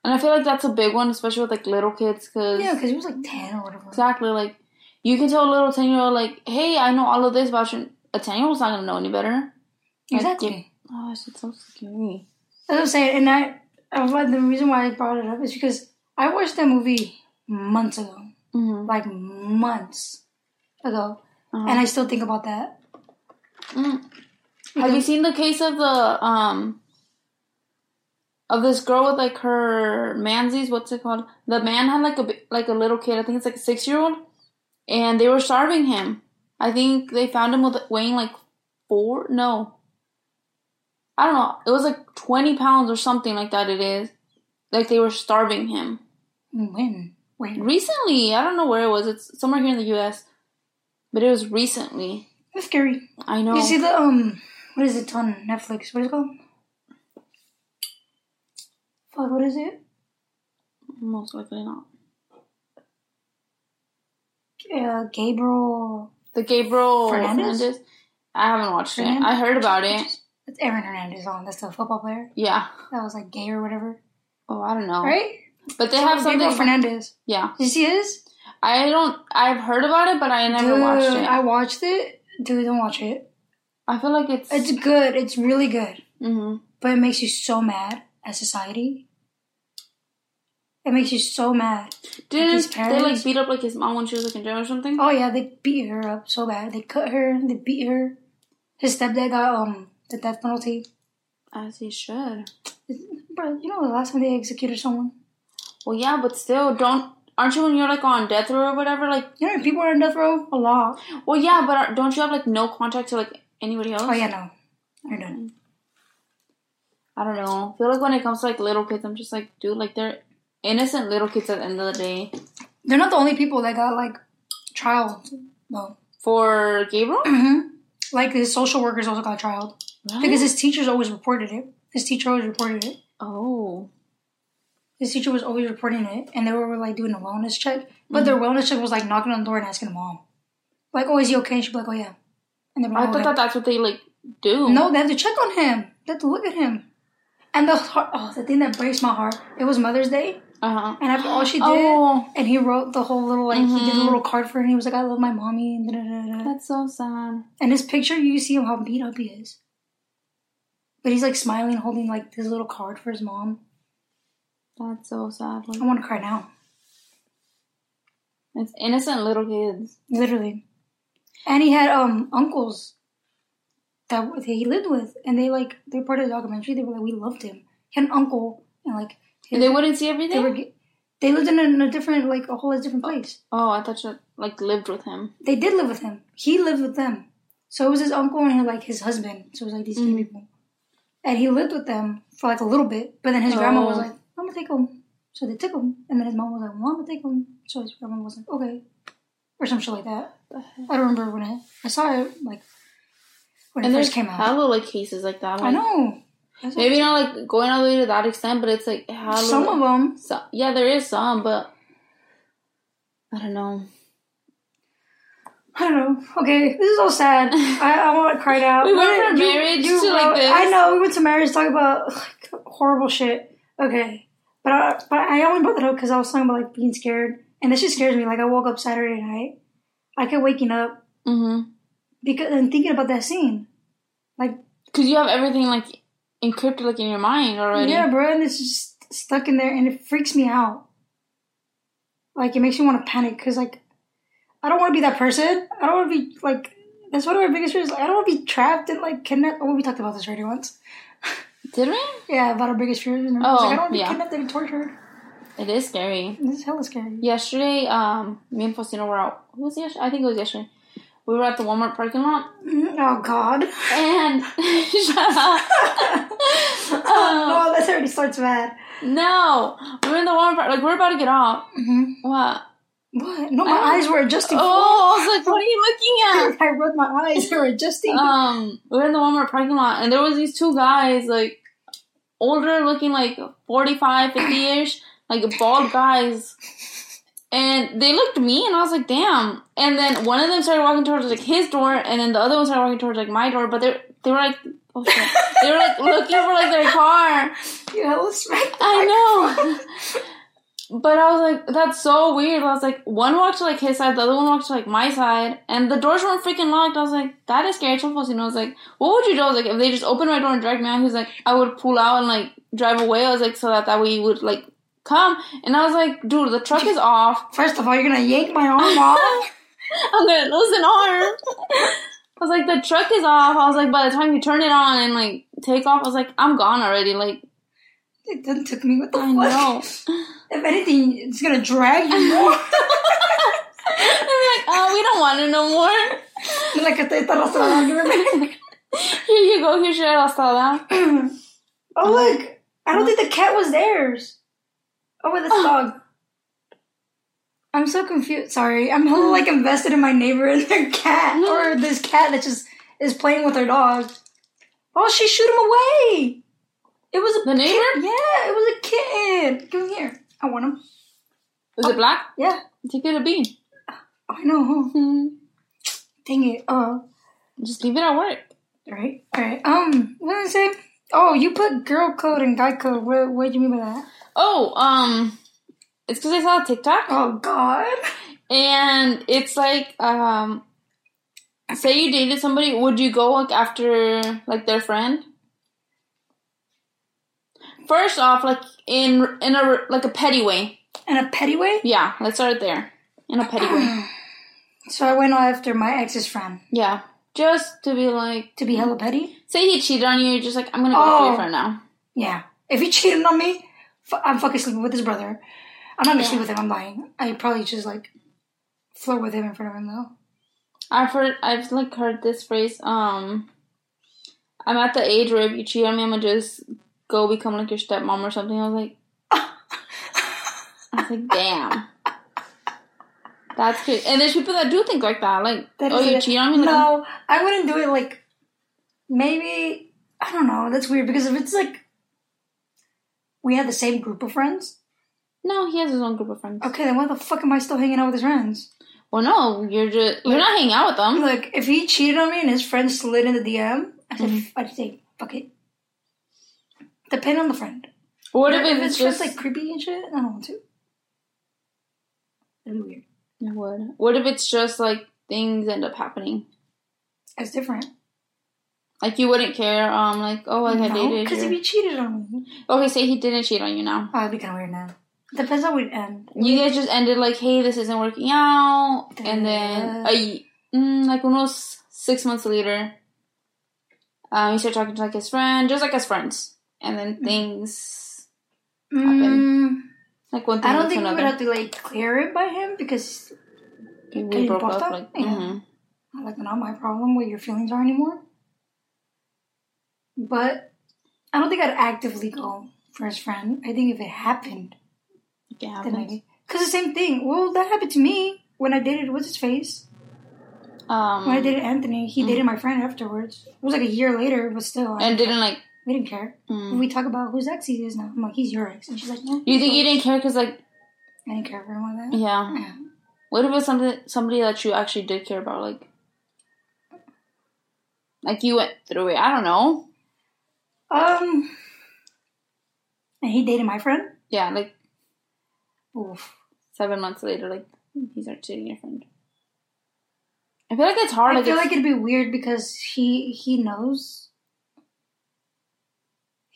And I feel like that's a big one, especially with like little kids, because Yeah, because he was like ten or whatever. exactly like you can tell a little ten year old like, "Hey, I know all of this about you." A ten year old's not gonna know any better. Like, Exactly. Oh, it's so scary. That's what I'm saying, and I, I was- the reason why I brought it up is because I watched that movie months ago, Mm-hmm. like months ago, Uh-huh. and I still think about that. Mm. Have you seen the case of the um of this girl with like her mansies? What's it called? The man had like a like a little kid. I think it's like a six year old, and they were starving him. I think they found him with weighing like four. No, I don't know. It was like twenty pounds or something like that. It is like they were starving him When? When? recently. I don't know where it was. It's somewhere here in the U.S., but it was recently. That's scary. I know. You see the um, what is it on Netflix? What is it called? Fuck, what is it? Most likely not. Uh, Gabriel. The Gabriel Fernandez? Fernandez? I haven't watched it. I heard about it. It's Aaron Hernandez on. That's the football player Yeah. that was like gay or whatever, Oh, I don't know. right? But they have something. Gabriel. Fernandez. yeah. Did you see his? I don't. I've heard about it, but I never Dude, watched it. I watched it. Dude, don't watch it. I feel like it's. It's good. It's really good. hmm But it makes you so mad at society. It makes you so mad. Didn't his they like beat up like his mom when she was like in jail or something? Oh yeah, they beat her up so bad. They cut her. They beat her. His stepdad got um the death penalty. As he should. Bro, you know the last time they executed someone? Well, yeah, but still, don't. Aren't you when you're like on death row or whatever? Like, know people are on death row a lot. well, yeah, but are- don't you have like no contact to like anybody else? Oh yeah, no, I don't. I don't know. I feel like when it comes to like little kids, I'm just like, dude, like they're innocent little kids at the end of the day. They're not the only people that got like trial though. For Gabriel? *clears throat* hmm Like his social workers also got trialed Really? because his teachers always reported it. His teacher always reported it. oh. His teacher was always reporting it, and they were like doing a wellness check. But their wellness check was like knocking on the door and asking the mom, like, "Oh, is he okay?" And she'd be like, "Oh yeah." And they'd I like, thought that that's what they like do. No, they have to check on him. They have to look at him. And the heart, oh, the thing that breaks my heart. It was Mother's Day, Uh huh. And after all she did, Oh, and he wrote the whole little like he did a Mhm. little card for her, and he was like, "I love my mommy," and da da da da. that's so sad. And his picture, you see him how beat up he is. But he's like smiling, holding like this little card for his mom. That's so sad. Like, I want to cry now, it's innocent little kids. literally. And he had um uncles that he lived with, and they like they're part of the documentary. They were like, we loved him. He had an uncle, and like his, They wouldn't see they everything. were they lived in a, in a different like a whole different place. oh, I thought you like lived with him. They did live with him. He lived with them. So it was his uncle and his, like his husband. So it was like these three Mhm. people. And he lived with them for like a little bit. But then his grandma was Oh. like, I'm gonna take him. So they took him. And then his mom was like, well, I'm gonna take him. So his grandma was like, okay. Or some shit like that. I don't remember when it, I saw it like when And it first came out. hella like cases like that. I know. That's Maybe not like going all the way to that extent, but it's like hella. some of them. So, yeah, there is some, but I don't know. I don't know. Okay, this is all sad. I, I want to *laughs* cry out. We went from marriage to, like, this. I know we went to marriage to talk about like, horrible shit. Okay, but I, but I only brought that up because I was talking about like being scared, and this just scares me. Like I woke up Saturday night, I kept waking up Mm-hmm. because and thinking about that scene. Like Because you have everything like encrypted like in your mind already. yeah, bro, and it's just stuck in there, and it freaks me out. Like it makes me want to panic because like I don't want to be that person. I don't want to be like. That's one of my biggest fears. Like, I don't want to be trapped and like kidnapped. Oh, we talked about this already once. Did we? Yeah, about our biggest fears. And Oh, like, I don't want to be yeah. kidnapped and tortured. It is scary. This is hella scary. Yesterday, um, me and Faustino were out. Who was yesterday? I think it was yesterday. We were at the Walmart parking lot, Mhm. Oh God. and *laughs* *laughs* shut up. *laughs* Um, oh, this already starts bad. no, we were in the Walmart. Like we're about to get off. hmm What? What? No, my I- eyes were adjusting. Oh, I was like, what are you looking at? I rubbed my eyes. They were adjusting. um, we were in the Walmart parking lot, and there was these two guys, like older, looking like 45, 50 ish, like bald guys, and they looked at me, and I was like, damn. And then one of them started walking towards like his door, and then the other one started walking towards like my door, but they they were like, oh shit, they were like looking for like their car. you hella smacked. I know. *laughs* But I was like, that's so weird. I was like, one walked to like his side, the other one walked to like my side, and the doors weren't freaking locked. I was like, that is scary. I told Fossey, I was like, what would you do? I was like, if they just opened my door and dragged me out, he was like, I would pull out and like drive away. I was like, so that that way you would like come. And I was like, dude, the truck is off. First of all, you're gonna yank my arm off. I'm gonna lose an arm. I was like, the truck is off. I was like, by the time you turn it on and like take off, I was like, I'm gone already. Like, It done took me. What the I fuck? know. *laughs* If anything, it's gonna drag you more. *laughs* I'm like, oh, we don't want it no more. like que te está arrastrando. Here you go, here's your arrastrada. *clears throat* Oh look! I don't think the cat was theirs. Oh with this oh. dog. I'm so confused. Sorry, I'm *laughs* like invested in my neighbor and their cat, or this cat that just is playing with their dog. Oh, she shoot him away. It was a The neighbor? kit- Yeah, it was a kitten. Give him here. I want him. Is it black? Yeah. Take it a bean. Oh, I know. Hmm. Dang it. Uh. Just leave it at work. All right. All right. Um. What did I say? Oh, you put girl code and guy code. What What do you mean by that? Oh, um, it's because I saw a TikTok, Oh God. and it's like, um, say you dated somebody, would you go like after like their friend? First off, like in in a like a petty way. In a petty way. Yeah, let's start there. In a petty way. *sighs* So I went after my ex's friend Yeah, just to be like, to be hella petty. say he cheated on you, you're just like, I'm gonna go for Oh. your friend now. Yeah. If he cheated on me, I'm fucking sleeping with his brother. I'm not gonna Yeah. sleep with him. I'm lying. I probably just like flirt with him in front of him though. I've heard, I've like heard this phrase. Um, I'm at the age where if you cheat on me, I'm gonna just go become like your stepmom or something. I was like, I was like, damn, that's crazy. And there's people that do think like that. Like, That oh, you cheat on me? No, I wouldn't do it. Like maybe I don't know. That's weird because if it's like we had the same group of friends. no, he has his own group of friends. Okay, then why the fuck am I still hanging out with his friends? Well, no, you're just you're not hanging out with them. Like, if he cheated on me and his friend slid in the DM, I said, Mhm. I'd say, fuck it. Depend on the friend. What if if it's just like creepy and shit? I don't want to. That'd be weird. It would. What if it's just like things end up happening? It's different. Like you wouldn't care. Um, like oh, like I no, dated. because if you cheated on me, Okay, say he didn't cheat on you now. oh, it'd be kind of weird now. Depends on we end. You guys just ended like, hey, this isn't working out, and then a, mm, like almost six months later, um, he started talking to like his friend, just like as friends, and then things Mm, like one thing I don't think we would have to like clear it by him because we broke up. Like, Yeah. mhm. like not my problem what your feelings are anymore. But I don't think I'd actively go for his friend. I think if it happened, it then happens. maybe. Because the same thing. Well, that happened to me when I dated what's his face. Um, When I dated Anthony, he dated my friend afterwards. It was like a year later, but still, I and didn't like. We didn't care. Mm. We talk about whose ex he is now. I'm like, he's your ex, and she's like, no. You think you didn't care because like, I didn't care for him like that. yeah. Yeah. What if it's something somebody that you actually did care about, like, like you went through it? I don't know. Um, and he dated my friend. Yeah, like Oof. seven months later, like he's started dating your friend. I feel like it's hard. I Like, feel like it'd be weird because he he knows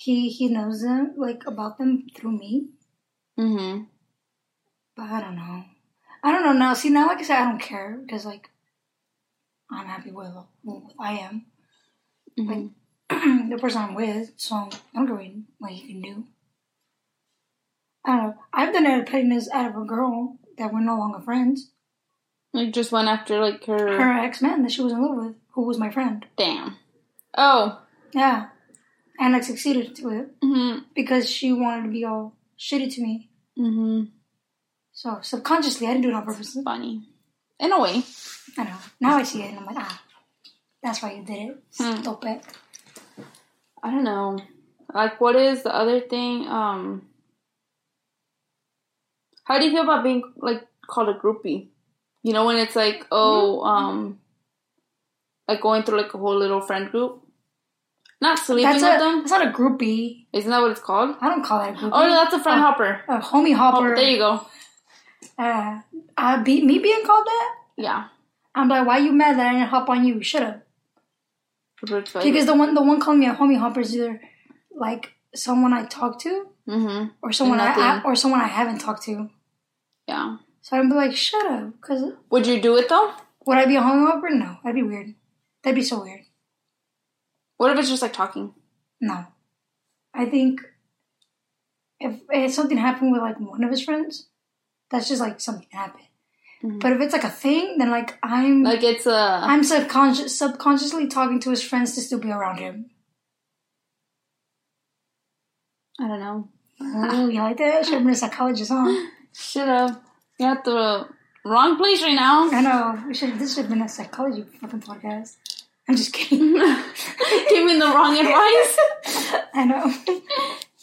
he he knows them like about them through me, Mm-hmm. but I don't know. I don't know now. See now, like I said, I don't care because like I'm happy with with what I am, Mhm. *clears throat* the person I'm with. So I don't care what you can do. I don't know. I've done it pettiness out of a girl that we're no longer friends. Like just went after like her. Her ex man that she was in love with, who was my friend. Damn. Oh. Yeah, and like succeeded to it. Mhm. because she wanted to be all shitty to me. Mhm. So subconsciously, I didn't do it on purpose. Funny. In a way. I know. Now I see it, and I'm like, ah, that's why you did it. Hmm. Stop it. I don't know. Like, what is the other thing? Um. How do you feel about being like called a groupie? You know, when it's like, oh, um, like going through like a whole little friend group, not sleeping That's with a. them. That's not a groupie. Isn't that what it's called? I don't call that a groupie. Oh no, that's a friend Oh. hopper. a homie Oh, hopper. there you go. Uh, uh, be, me being called that. Yeah. I'm like, why you mad that I didn't hop on you? Shut up. Because the one, the one calling me a homie hopper is either like someone I talk to, mm-hmm. or someone I, I or someone I haven't talked to. Yeah. So I'd be like, shut up. Because Would you do it though? would I be a homie hopper? No, that'd be weird. That'd be so weird. What if it's just like talking? No. I think if, if something happened with like one of his friends, that's just like something happened. Mhm. But if it's like a thing, then like I'm Like it's a. I'm subconscious subconsciously talking to his friends to still be around him. I don't know. Oh, you like that? Should have been a psychologist, huh? *laughs* Should have. You're at the wrong place right now. I know. We should this should have been a psychology fucking podcast. I'm just kidding. *laughs* Giving the wrong advice. *laughs* I know.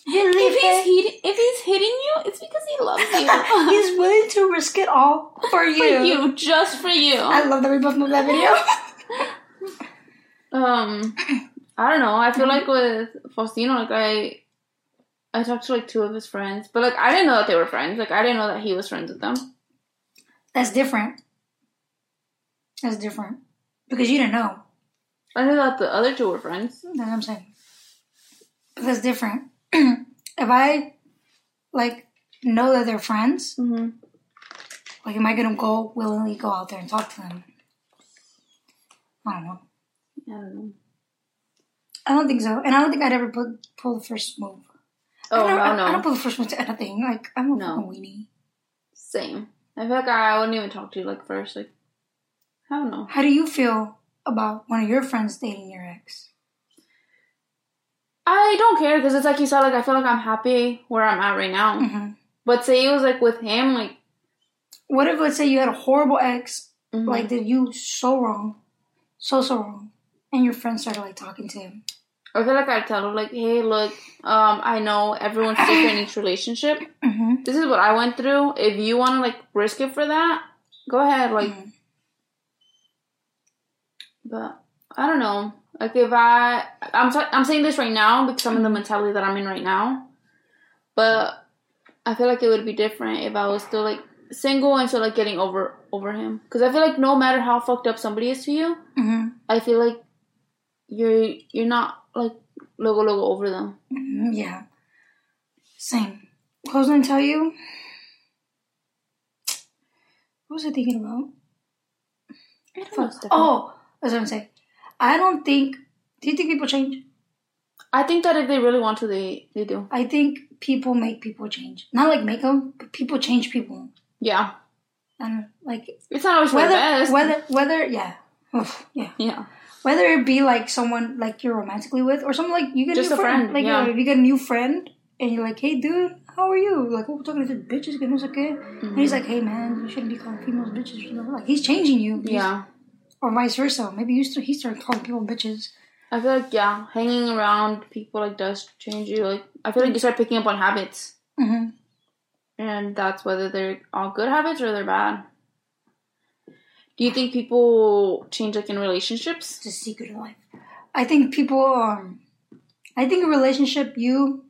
if he's hit, if he's hitting you, it's because he loves you. *laughs* He's willing to risk it all for you. for you, just for you. I love that we both know that video. Um, I don't know. I feel like with Faustino, like I, I talked to like two of his friends, but like I didn't know that they were friends. Like I didn't know that he was friends with them. That's different. That's different. Because you didn't know. I that the other two were friends. That's what I'm saying. But that's different. *clears throat* if I like know that they're friends, Mm-hmm. like am I gonna go willingly go out there and talk to them? I don't know. I don't know. I don't think so. And I don't think I'd ever pull, pull the first move. Oh I don't, no, I, no, I don't pull the first move to anything. Like I'm a No. weenie. same. I feel like I wouldn't even talk to you like first. Like I don't know. How do you feel about one of your friends dating your ex? I don't care because it's like you said. Like I feel like I'm happy where I'm at right now. hmm But say it was like with him, like What if let's say you had a horrible ex, mhm. like did you so wrong, so so wrong, and your friend started like talking to him? I feel like I tell him like, hey, look, um, I know everyone's different in each relationship. *coughs* Mm-hmm. This is what I went through. If you want to like risk it for that, go ahead. Like, Mhm. But I don't know. Like if I, I'm t- I'm saying this right now because I'm in the mentality that I'm in right now. but I feel like it would be different if I was still like single and still like getting over over him. Because I feel like no matter how fucked up somebody is to you, hmm I feel like you're you're not like logo logo over them. Mm-hmm, Yeah. Same. What was I gonna tell you? What was I thinking about? Oh, I was gonna say. I don't think. Do you think people change? I think that if they really want to, they they do. I think people make people change. Not like make them, but people change people. Yeah, And like it's not always whether best. whether whether yeah, Oof, yeah. yeah, Whether it be like someone like you're romantically with, or someone like you get Just a new a friend. friend, Like yeah. uh, if you get a new friend and you're like, hey dude, how are you? Like, oh, we're talking to the bitches, que no sé qué. And he's like, hey man, you shouldn't be calling females bitches. You know, like he's changing you. He's- yeah. Or vice versa. Maybe you st- he started calling people bitches. I feel like yeah, hanging around people like does change you. Like I feel like you start picking up on habits, hmm and that's whether they're all good habits or they're bad. Do you think people change like in relationships? It's a secret of life. I think people. Um, I think a relationship, you.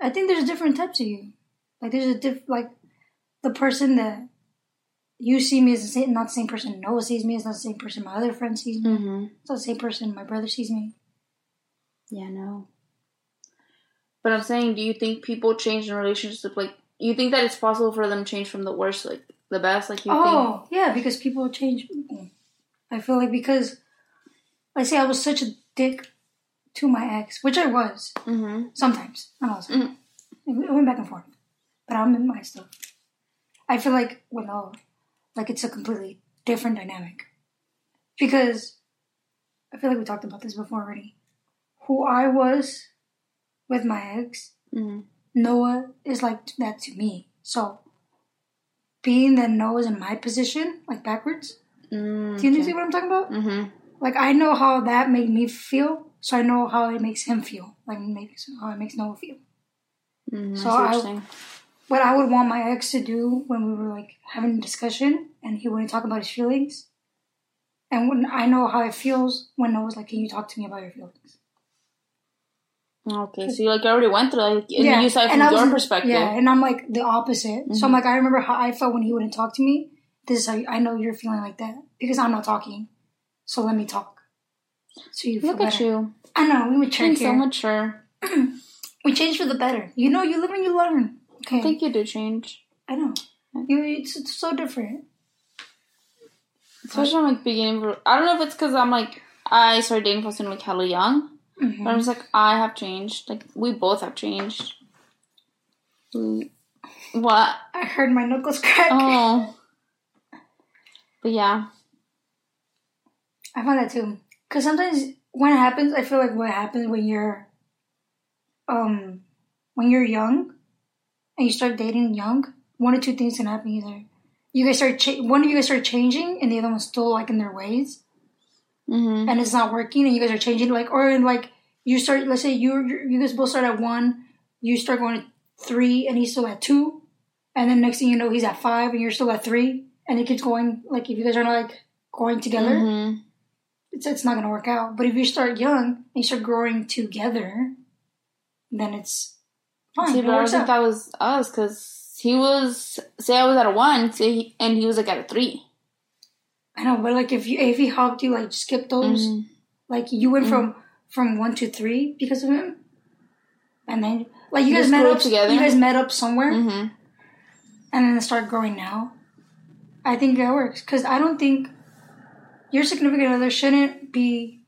I think there's a different types of you. Like there's a diff. Like the person that you see me as the same, not the same person Noah sees me. It's not the same person my other friend sees me. Mm-hmm. It's not the same person my brother sees me. Yeah, no. But I'm saying, do you think people change in relationships? Like, you think that it's possible for them to change from the worst, like the best? Like you think? Oh yeah, because people change. I feel like because, let's say I was such a dick to my ex, which I was Mm-hmm. sometimes, not the time. It went back and forth, but I'm in my stuff. I feel like with all, like it's a completely different dynamic, because I feel like we talked about this before already. Who I was with my ex, Mm-hmm. Noah is like that to me. So, being that Noah's in my position, like backwards, Mm, do you see what I'm talking about? mm-hmm. Like I know how that made me feel, so I know how it makes him feel. Like makes how it makes Noah feel. Mm-hmm. So I what I- you're saying. What I would want my ex to do when we were like having a discussion and he wouldn't talk about his feelings, and when I know how it feels when Noah's like, "Can you talk to me about your feelings?" Okay, so you like already went through like, and you saw it from I your was- perspective. Yeah, and I'm like the opposite. So I'm mm-hmm. like, I remember how I felt when he wouldn't talk to me. This is how you, I know you're feeling like that because I'm not talking. So let me talk. So you feel Look at better. you, I know we mature being so mature. *clears throat* we change for the better. You know, you live and you learn. Okay, I think you did change, I know. You, it's, it's so different. especially in like beginning. of- I don't know if it's because I'm like I started dating Faustino like hella young, Mhm. but I'm just like I have changed. Like we both have changed. We, what? I heard my knuckles crack. Oh. But yeah. I find that too. Because sometimes when it happens, I feel like what happens when you're, um, when you're young, and you start dating young, one or two things can happen. Either you guys start, cha- one of you guys start changing, and the other one's still like in their ways, Mm-hmm. and it's not working, and you guys are changing. Like, or in like you start, let's say you you guys both start at one, you start going to three, and he's still at two, and then next thing you know, he's at five, and you're still at three, and it keeps going. Like if you guys are not like going together Mm-hmm. it's, it's not to work out. But if you start young and you start growing together, then it's fine. See, but I don't think out. that was us because he was say I was at a one, say he, and he was like at a three. I know, but like if you if he helped you like skip those, Mhm. like you went from from one to three because of him, and then like you guys met up up together. You guys met up somewhere, Mm-hmm. and then start growing now. I think that works because I don't think your significant other shouldn't be.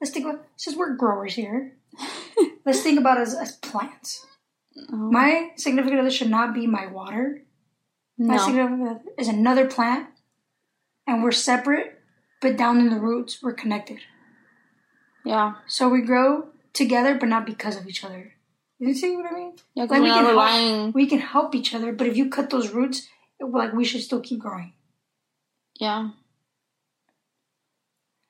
Let's think about since we're growers here. *laughs* let's think about us as plants. Oh. My significant other should not be my water. My significant other is another plant, and we're separate, but down in the roots, we're connected. Yeah. So we grow together, but not because of each other. You see what I mean? Yeah, Like, because we can not help- We can help each other, but if you cut those roots, it- like we should still keep growing. Yeah.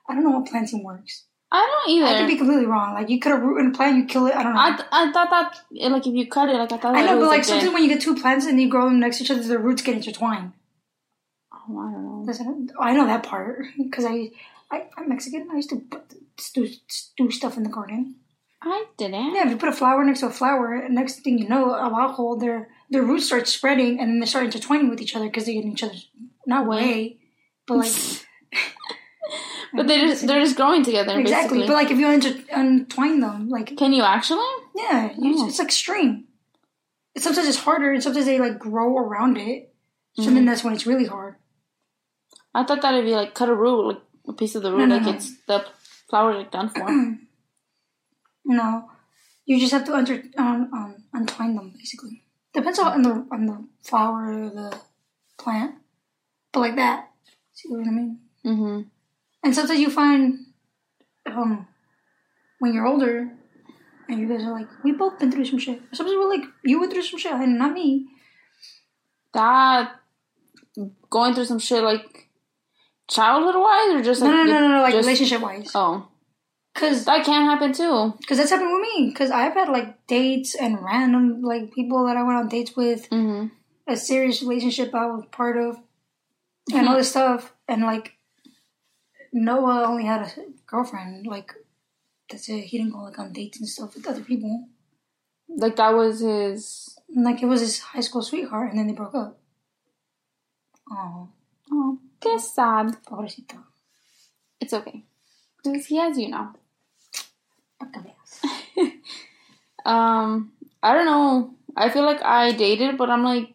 I don't know how planting works. I don't either. I could be completely wrong. Like you cut a root in a plant, you kill it. I don't know. I, th- I thought that like if you cut it, like I thought I know, it but like sometimes when you get two plants and you grow them next to each other, the roots get intertwined. Oh, I don't know. Listen, oh, I know that part because I, I, I'm Mexican. I used to put, do, do stuff in the garden. I didn't. Yeah, if you put a flower next to a flower, next thing you know, a abajo, their their roots start spreading and then they start intertwining with each other because they get in each other's not way, but like *laughs* But they just they're just growing together. exactly. Basically. But like if you untwine them, like Can you actually? yeah, you, Oh. it's like string. Sometimes it's harder, and sometimes they like grow around it. So Mm-hmm. then that's when it's really hard. I thought that if you like cut a root, like a piece of the root, No, no, like no. it's the flower like done for. *clears throat* No, you just have to under um, um, untwine them basically. Depends on the on the flower or the plant, but like that. See what I mean? mm-hmm. And sometimes you find, um, when you're older, and you guys are like, we both been through some shit. Sometimes we're like, you went through some shit, and not me. That going through some shit like childhood wise or just like No, no, no, no, no like just- relationship wise. Oh, Cause, that can happen too. cause that's happened with me. Cause I've had like dates and random like people that I went on dates with, Mm-hmm. a serious relationship I was part of, and all this stuff. And like, Noah only had a girlfriend. Like, that's it. He didn't go like on dates and stuff with other people. Like that was his. Like it was his high school sweetheart, and then they broke up. Oh, Oh, que sad. pobrecito. It's okay. Because he has you now. Pa' que veas. Um, I don't know. I feel like I dated, but I'm like,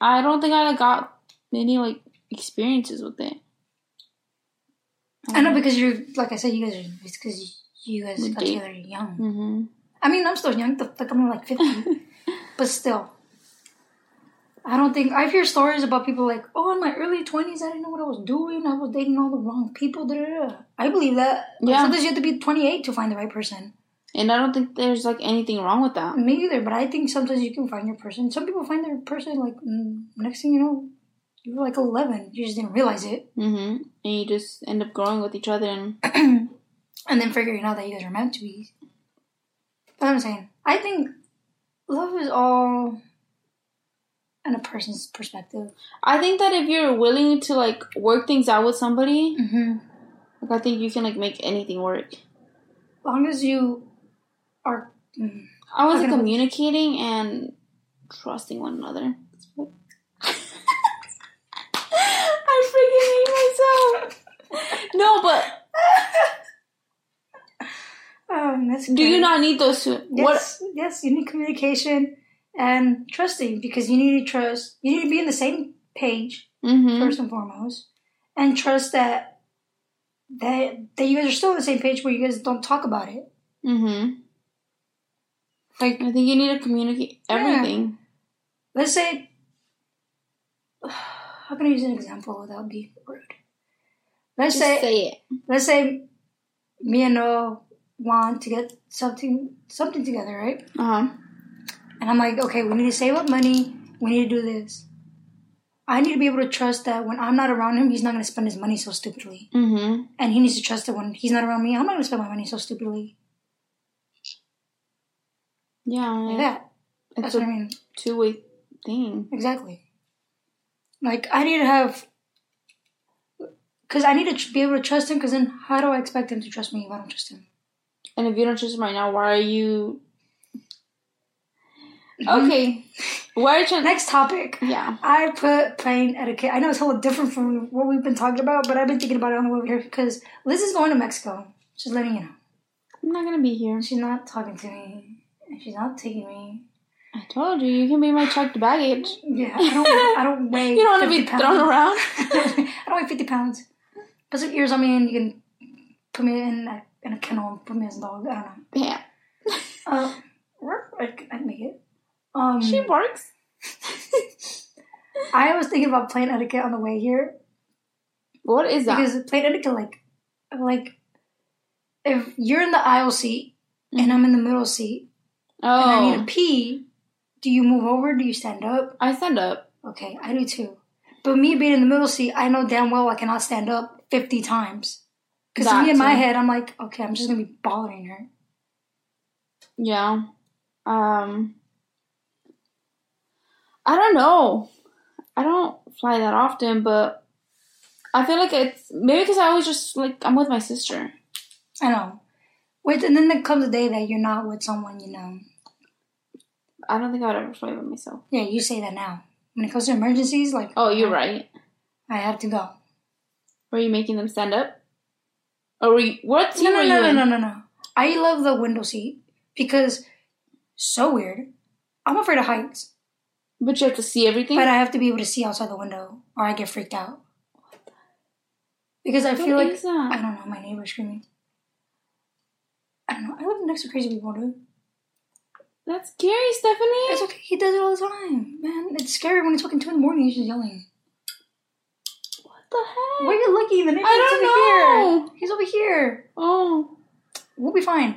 I don't think I like, got many like experiences with it. I know because you're like I said, you guys are it's because you guys got together young. Mm-hmm. I mean, I'm still young. I'm like fifty, *laughs* but still, I don't think I've heard stories about people like, oh, in my early twenties, I didn't know what I was doing. I was dating all the wrong people. Da, da, da. I believe that. Like, Yeah. Sometimes you have to be 28 to find the right person. And I don't think there's like anything wrong with that. Me either, but I think sometimes you can find your person. Some people find their person like next thing you know, you were like 11. You just didn't realize it, Mm-hmm. And you just end up growing with each other and *clears throat* and then figuring out that you guys are meant to be. But I'm saying, I think love is all in a person's perspective. I think that if you're willing to like work things out with somebody, Mm-hmm. like I think you can like make anything work. long as you are. mm, I was like, communicating and trusting one another. I freaking myself. *laughs* No, but *laughs* Um, that's do you not need those two? What? Yes, yes, you need communication and trusting because you need to trust. You need to be on the same page Mm-hmm. first and foremost, and trust that that that you guys are still on the same page where you guys don't talk about it. Mm-hmm. Like, I think you need to communicate everything. let's say, *sighs* how can I use an example without being rude? Let's say, say it. let's say, me and Noah want to get something something together, right? Uh huh. And I'm like, okay, we need to save up money. We need to do this. I need to be able to trust that when I'm not around him, he's not going to spend his money so stupidly. Mm-hmm. And he needs to trust that when he's not around me, I'm not going to spend my money so stupidly. Yeah. Like yeah. that. That's what I mean. two way thing. Exactly. Like, I need to have. Because I need to tr- be able to trust him, because then how do I expect him to trust me if I don't trust him? And if you don't trust him right now, why are you? Mm-hmm. Okay. Why are you trying? Next topic. Yeah. I put plane etiquette. I know it's a little different from what we've been talking about, but I've been thinking about it on the way over here because Liz is going to Mexico. Just letting you know. I'm not gonna be here. She's not talking to me. She's not taking me. I told you, you can be my checked baggage. Yeah, I don't. I don't *laughs* weigh. You don't want to be 50 thrown around. *laughs* I don't weigh fifty pounds. Put some ears on me, and you can put me in a, in a kennel and put me as a dog. I don't know. Yeah. Uh, I can I can make it. Um, She barks. I was thinking about plane etiquette on the way here What is that? because plane etiquette, like, like, if you're in the aisle seat and I'm in the middle seat and I need to oh, pee, do you move over? Do you stand up? I stand up. Okay, I do too. But me being in the middle seat, I know damn well I cannot stand up 50 times. Because me in my head, I'm like, okay, I'm just going to be bothering her. Yeah. Um. I don't know. I don't fly that often, but I feel like it's maybe because I always just like I'm with my sister. I know. Wait, and then there comes a day that you're not with someone, you know. I don't think I would ever fly by myself. Yeah, you say that now. When it comes to emergencies, like Oh, you're right. I have to go. Were you making them stand up? Or were you, what team No, no, no, no, no, no, no. I love the window seat because so weird. I'm afraid of heights, But you have to see everything. but I have to be able to see outside the window, or I get freaked out. Because I What feel like? I don't know. My neighbor screaming. I don't know. I live next to crazy people, dude. That's scary, Stephanie. It's okay. He does it all the time, man. It's scary when it's fucking two in the morning. And he's just yelling. What the heck? Why are you looking? The don't over know. here. He's over here. Oh, We'll be fine.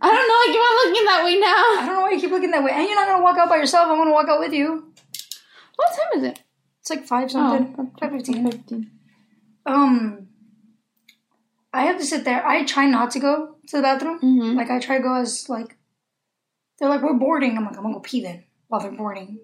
I don't know. I keep on looking that way now. I don't know why you keep looking that way. And you're not gonna walk out by yourself. I'm gonna walk out with you. What time is it? It's like five something. Oh, five fifteen. 15. Um, I have to sit there. I try not to go to the bathroom. Mhm. Like I try to go as like they're like we're boarding. I'm like I'm gonna go pee then while they're boarding.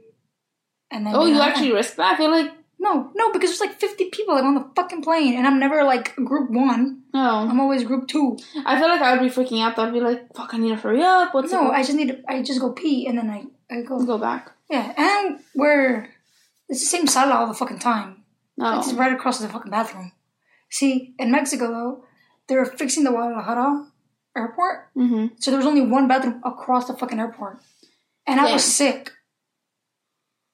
And then Oh, you know, actually risk that? I feel like no no because there's like 50 people like on the fucking plane and I'm never like group one. no. I'm always group two. I feel like I would be freaking out. I'd be like, "Fuck! I need to hurry up." What's No? I just need to. I just go pee and then I I go. go back. Yeah, and we're it's the same sala all the fucking time. No. It's right across the fucking bathroom. See, in Mexico though, they were fixing the Guadalajara airport, Mm-hmm. so there was only one bathroom across the fucking airport, and I was sick.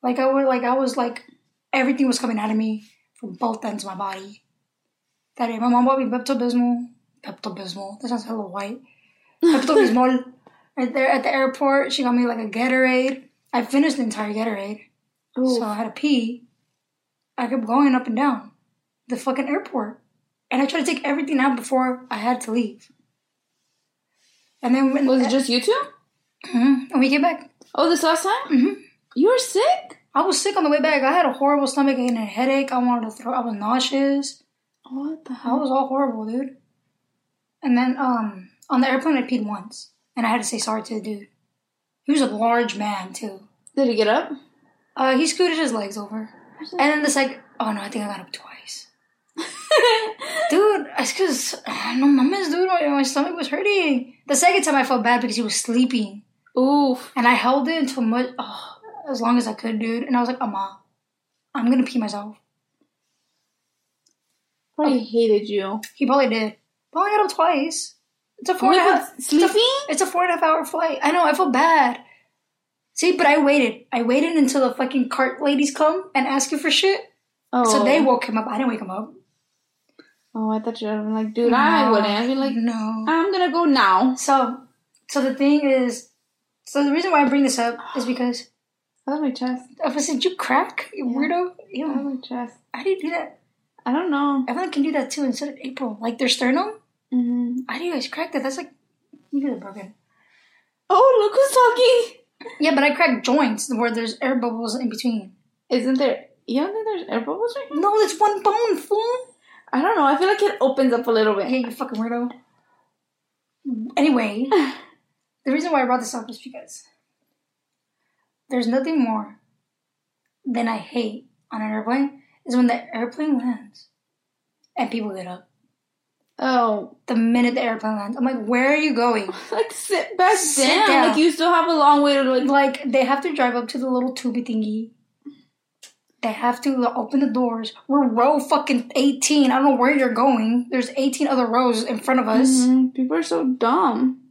Like I was, like I was like, everything was coming out of me from both ends of my body. That day, my mom bought me Pepto Bismol. Pepto Bismol. That sounds hella white. Pepto Bismol. Right *laughs* there at the airport, she got me like a Gatorade. I finished the entire Gatorade. Ooh. So I had to pee. I kept going up and down the fucking airport. And I tried to take everything out before I had to leave. And then when, was it just you two? Mhm. and we came back, Oh, this last time? Mhm. You were sick. I was sick on the way back. I had a horrible stomach ache and a headache. I wanted to throw. I was nauseous. What the hell? I was all horrible, dude. And then um on the airplane, I peed once, and I had to say sorry to the dude. He was a large man too. Did he get up? Uh, he scooted his legs over, and then the second. Oh no, I think I got up twice. *laughs* Dude, it's because no mames, dude. My, my stomach was hurting. The second time I felt bad because he was sleeping, Oof. and I held it until much, oh, as long as I could, dude. And I was like, "Amma, I'm gonna pee myself." Probably hated you. He probably did. Only got up twice. It's a four and a half. sleeping? It's a four and a half hour flight. I know. I feel bad. See, but I waited. I waited until the fucking cart ladies come and ask you for shit. Oh. So they oh. woke him up. I didn't wake him up. Oh, I thought you were like, dude, I wouldn't. I'd be like, no. I'm gonna go now. So, so the thing is, so the reason why I bring this up is because I love my chest. Said, "Did you crack, you weirdo." I love Ew. my chest. How do you do that? I don't know. Everyone can do that too instead of April. Like their sternum. hmm How do you guys crack that? That's like you guys are broken. Oh, look who's talking. Yeah, but I crack joints where there's air bubbles in between. Isn't there? You don't think there's air bubbles right here? No, it's one bone, fool. I don't know. I feel like it opens up a little bit. Hey, you fucking weirdo. Anyway, *sighs* the reason why I brought this up is because there's nothing more than I hate on an airplane is when the airplane lands and people get up. Oh, The minute the airplane lands, I'm like, where are you going? *laughs* like sit back Sit down. down. Like you still have a long way to like. Like, they have to drive up to the little tubey thingy. They have to open the doors. We're row fucking 18. I don't know where you're going. There's 18 other rows in front of us. Mhm. People are so dumb.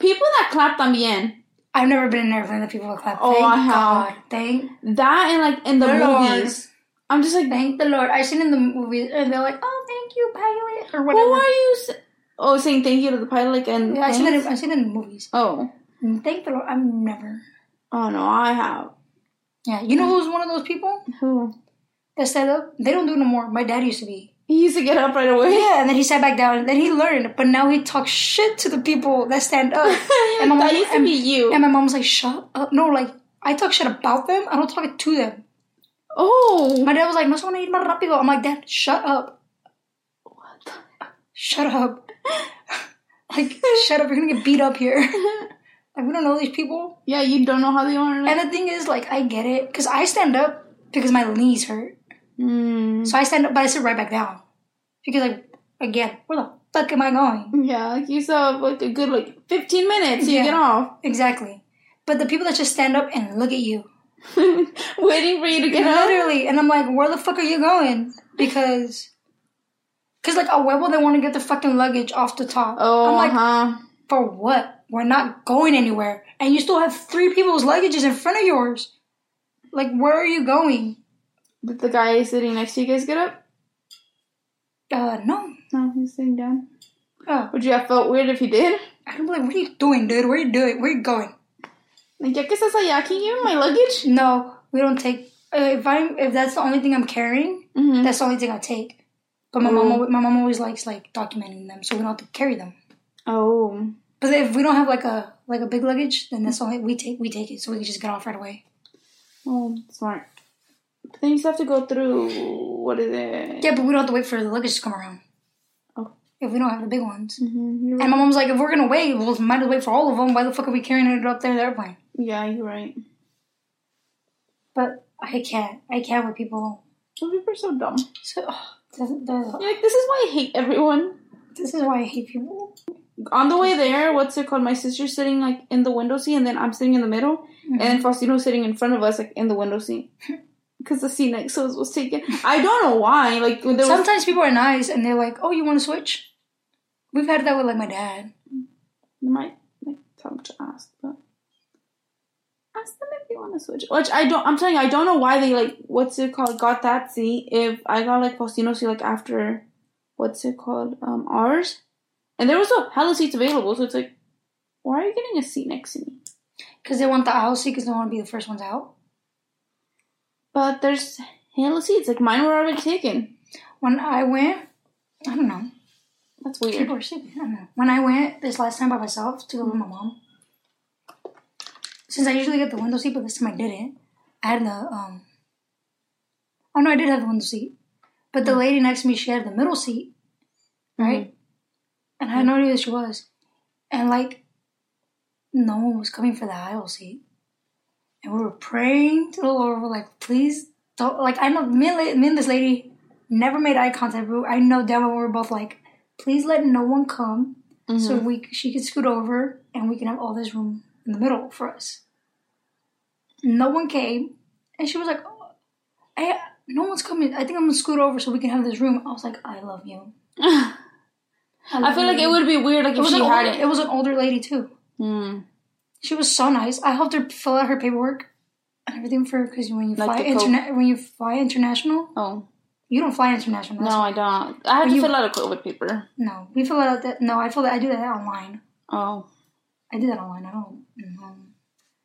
People that clap también. I've never been in an airplane that people clapped. Oh, Thank I have. God. Thank That and like in the the Lord. movies. I'm just like, Thank the Lord. I've seen in the movies, and they're like, "Oh, thank you, pilot," or who whatever. are you? Oh, saying thank you to the pilot like and. Yeah, I've seen it. In, I've seen it in movies. Oh, And Thank the Lord. I'm never. oh no, I have. Yeah, you know who's one of those people Who? that stand up? They don't do it no more. My dad used to be. He used to get up right away. Yeah, and then he sat back down, and then he learned. But now he talks shit to the people that stand up. *laughs* And my that used to and- be you. And my mom's like, "Shut up!" No, like I talk shit about them. I don't talk it to them. oh, My dad was like, "No se van a ir más rápido." I'm like, "Dad, shut up." What? Shut up. *laughs* like, shut up. You're gonna get beat up here. *laughs* like, we don't know these people. yeah, you don't know how they are. Like, And the thing is, like, I get it. Because I stand up because my knees hurt. Mm, So I stand up, but I sit right back down. Because, like, again, where the fuck am I going? Yeah, like you saw like a good like fifteen minutes. You Yeah. get off, Exactly. But the people that just stand up and look at you, *laughs* waiting for you to get up. literally, and I'm like, where the fuck are you going? Because, cause like a huevo, they want to get the fucking luggage off the top. Oh, I'm like, huh. for what? We're not going anywhere, and you still have three people's luggages in front of yours. Like, where are you going? Did the guy sitting next to you guys get up? Uh, no. No, he's sitting down. Oh, Would you have felt weird if he did? I'd be like, what are you doing, dude? Where are you doing? Where are you going? Like, ya que estás allá, can you my luggage? No, we don't take. Uh, if I'm, if that's the only thing I'm carrying, Mm-hmm. that's the only thing I take. But my mom, my mom always likes like documenting them, so we don't have to carry them. Oh. But if we don't have like a like a big luggage, then that's the only we take. We take it, so we can just get off right away. Oh, smart. But then you still have to go through, what is it? Yeah, but we don't have to wait for the luggage to come around. Oh. If we don't have the big ones. Mm-hmm. And my mom's like, if we're gonna wait, we'll might as well wait for all of them. Why the fuck are we carrying it up there in the airplane? Yeah, you're right. But I can't. I can't with people. Some people are so dumb. So ugh, this, this- You're like, this is why I hate everyone. this is why I hate people. On the way there, what's it called? My sister's sitting like in the window seat, and then I'm sitting in the middle, and then Faustino's sitting in front of us, like in the window seat, *laughs* because the seat next to us was taken. I don't know why. Like there was, Sometimes people are nice and they're like, "Oh, you want to switch?" We've had that with like my dad. you might like tell them to ask, but ask them if you want to switch. Which I don't. I'm telling you, I don't know why they like what's it called got that seat. If I got like Faustino's seat like after what's it called um ours, and there was a hella seats available, so it's like, why are you getting a seat next to me? Because they want the aisle seat because they want to be the first ones out. But there's hella seats. Like mine were already taken. When I went, I don't know. That's weird. People are sleeping. I don't know. When I went this last time by myself to go with my mom, since I usually get the window seat, but this time I didn't. I had the um. Oh no, I did have the window seat, but the lady next to me she had the middle seat, right? And I had no idea who she was, and like, no one was coming for the aisle seat, and we were praying to the Lord. We're like, please don't. Like I know me and, me and this lady never made eye contact. But I know damn well we were both like, please let no one come so we she could scoot over and we can have all this room in the middle for us. No one came, and she was like, oh, "I no one's coming. I think I'm gonna scoot over so we can have this room." I was like, "I love you." *laughs* I love feel like it would be weird like It if was, she an had older, it. it was an older lady too. Hmm. She was so nice. I helped her fill out her paperwork and everything for because when you Like fly interna- when you fly international, Oh you don't fly international. no, that's- I don't. I have to you- fill out a COVID paper. no, we fill out that. No, I fill that. I do that online. Oh, I did that online. I don't. Um,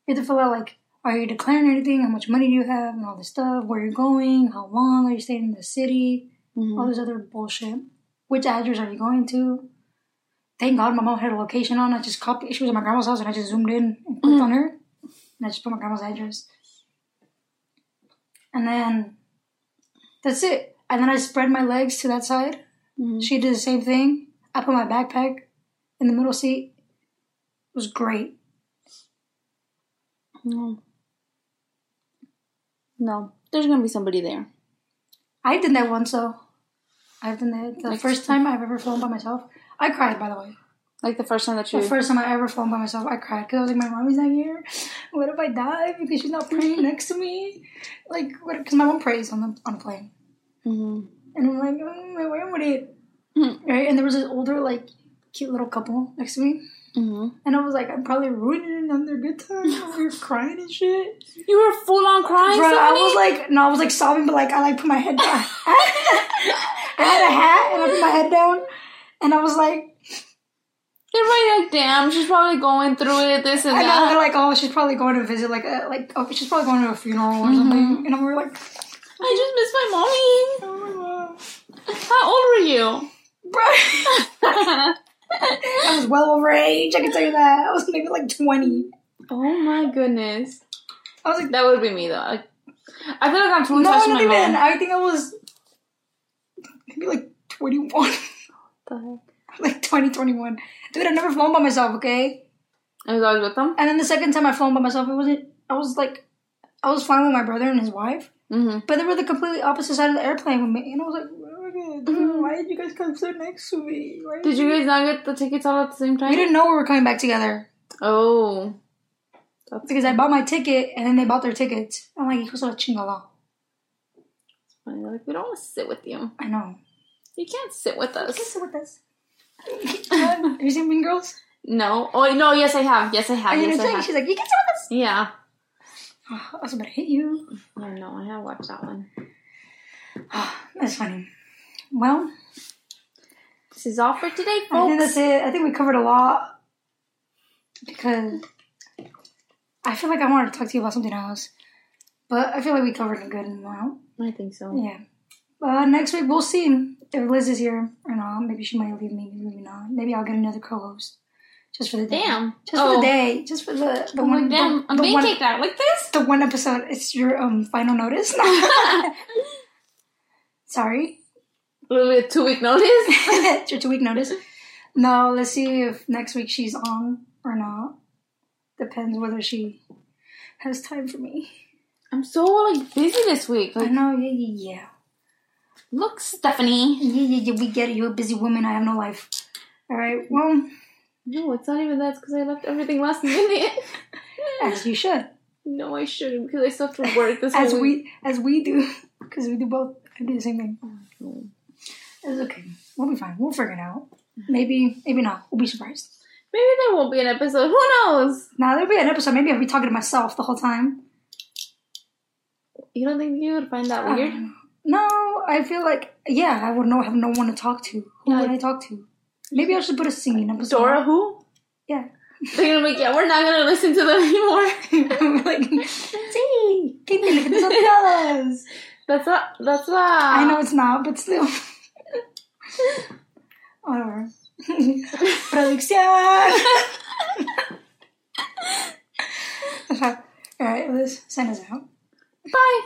you have to fill out like, are you declaring anything? How much money do you have, and all this stuff. Where you're going? How long are you staying in the city? Mhm. All this other bullshit. Which address are you going to? Thank God my mom had a location on. I just copied. She was at my grandma's house, and I just zoomed in and clicked on her, and I just put my grandma's address. And then that's it. And then I spread my legs to that side. Mhm. She did the same thing. I put my backpack in the middle seat. It was great. no, no. There's gonna be somebody there. I did that once though. I've done that the Like- first time I've ever flown by myself. I cried by the way. Like the first time that you. The first time I ever flown by myself, I cried because I was like, my mommy's not here. What if I die because she's not praying *laughs* next to me? Like, what? because my mom prays on the on the plane, Mhm. and I'm like, oh, my way with it, Mhm. right? And there was this older, like, cute little couple next to me, Mhm. and I was like, I'm probably ruining it on their good time. We were crying and shit. You were full on crying. Bro, I was like, no, I was like sobbing, but like I like put my head down. *laughs* I had a hat and I put my head down, and I was like, right. Like, damn, she's probably going through it. This and I that. they're like, oh, she's probably going to visit, like, a, like, oh, she's probably going to a funeral or something, mm-hmm. and we were like, I just miss my mommy. oh my god, How old were you? bro. *laughs* I was well over age. I can tell you that. I was maybe like twenty. oh my goodness. I was like, That would be me though. Like, I feel like I'm too no, attached to not my even. mom. I think I was maybe like twenty-one, The *laughs* heck? like 2021. Dude, I've never flown by myself. Okay. I was always with them. And then the second time I flown by myself, it wasn't. I was like, I was flying with my brother and his wife, Mm-hmm. but they were the completely opposite side of the airplane with me, and I was like, "Where are why did you guys come sit next to me? Why Did you guys not get the tickets all at the same time? We didn't know we were coming back together Oh. That's because I bought my ticket and then they bought their tickets. I'm like, hijo de la chingada. funny. They're like, we don't want to sit with you. I know. You can't sit with us. Kiss sit with us. *laughs* have you seen Mean Girls? No. Oh, no, yes, I have. Yes, I have. You Yes, I have. She's like, you can sit with us. Yeah. Oh, I was about to hit you. I know. I have watched that one. *sighs* That's funny. Well, This is all for today, I think that's it. I think we covered a lot because I feel like I wanted to talk to you about something else, but I feel like we covered a good amount. I think so. Yeah. Uh, next week we'll see if Liz is here or not. Maybe she might leave me. Maybe not. Maybe I'll get another co-host just for the day. Damn. Just for Oh. the day. Just for the the I'm one. like, damn, the, I'm the being one, kicked out like this. the one episode. It's your um final notice. *laughs* *laughs* Sorry. A two week notice. *laughs* it's your two week notice. No, let's see if next week she's on or not. Depends whether she has time for me. I'm so like busy this week. I know, yeah, yeah, yeah. Look, Stephanie. Yeah, yeah, yeah, we get it. You're a busy woman. I have no life. All right, well, No, it's not even that. It's because I left everything last minute. *laughs* as you should. no, I shouldn't because I still have to work this As whole week. we, as we do. *laughs* Because we do both. I do the same thing. Oh, no. It's okay. We'll be fine. We'll figure it out. Maybe, maybe not. We'll be surprised. Maybe there won't be an episode. Who knows? Now, there'll be an episode. Maybe I'll be talking to myself the whole time. You don't think you would find that weird? No, I feel like yeah, I would know have no one to talk to. Who Yeah. would I talk to? Maybe I should put a singing episode. Dora who? Yeah. They're gonna be like, yeah, we're not gonna listen to them anymore. *laughs* like, *laughs* see, keep me else. That's not. That's not. I know it's not, but still. Whatever. *laughs* Producción. All right, let's send us out. Bye.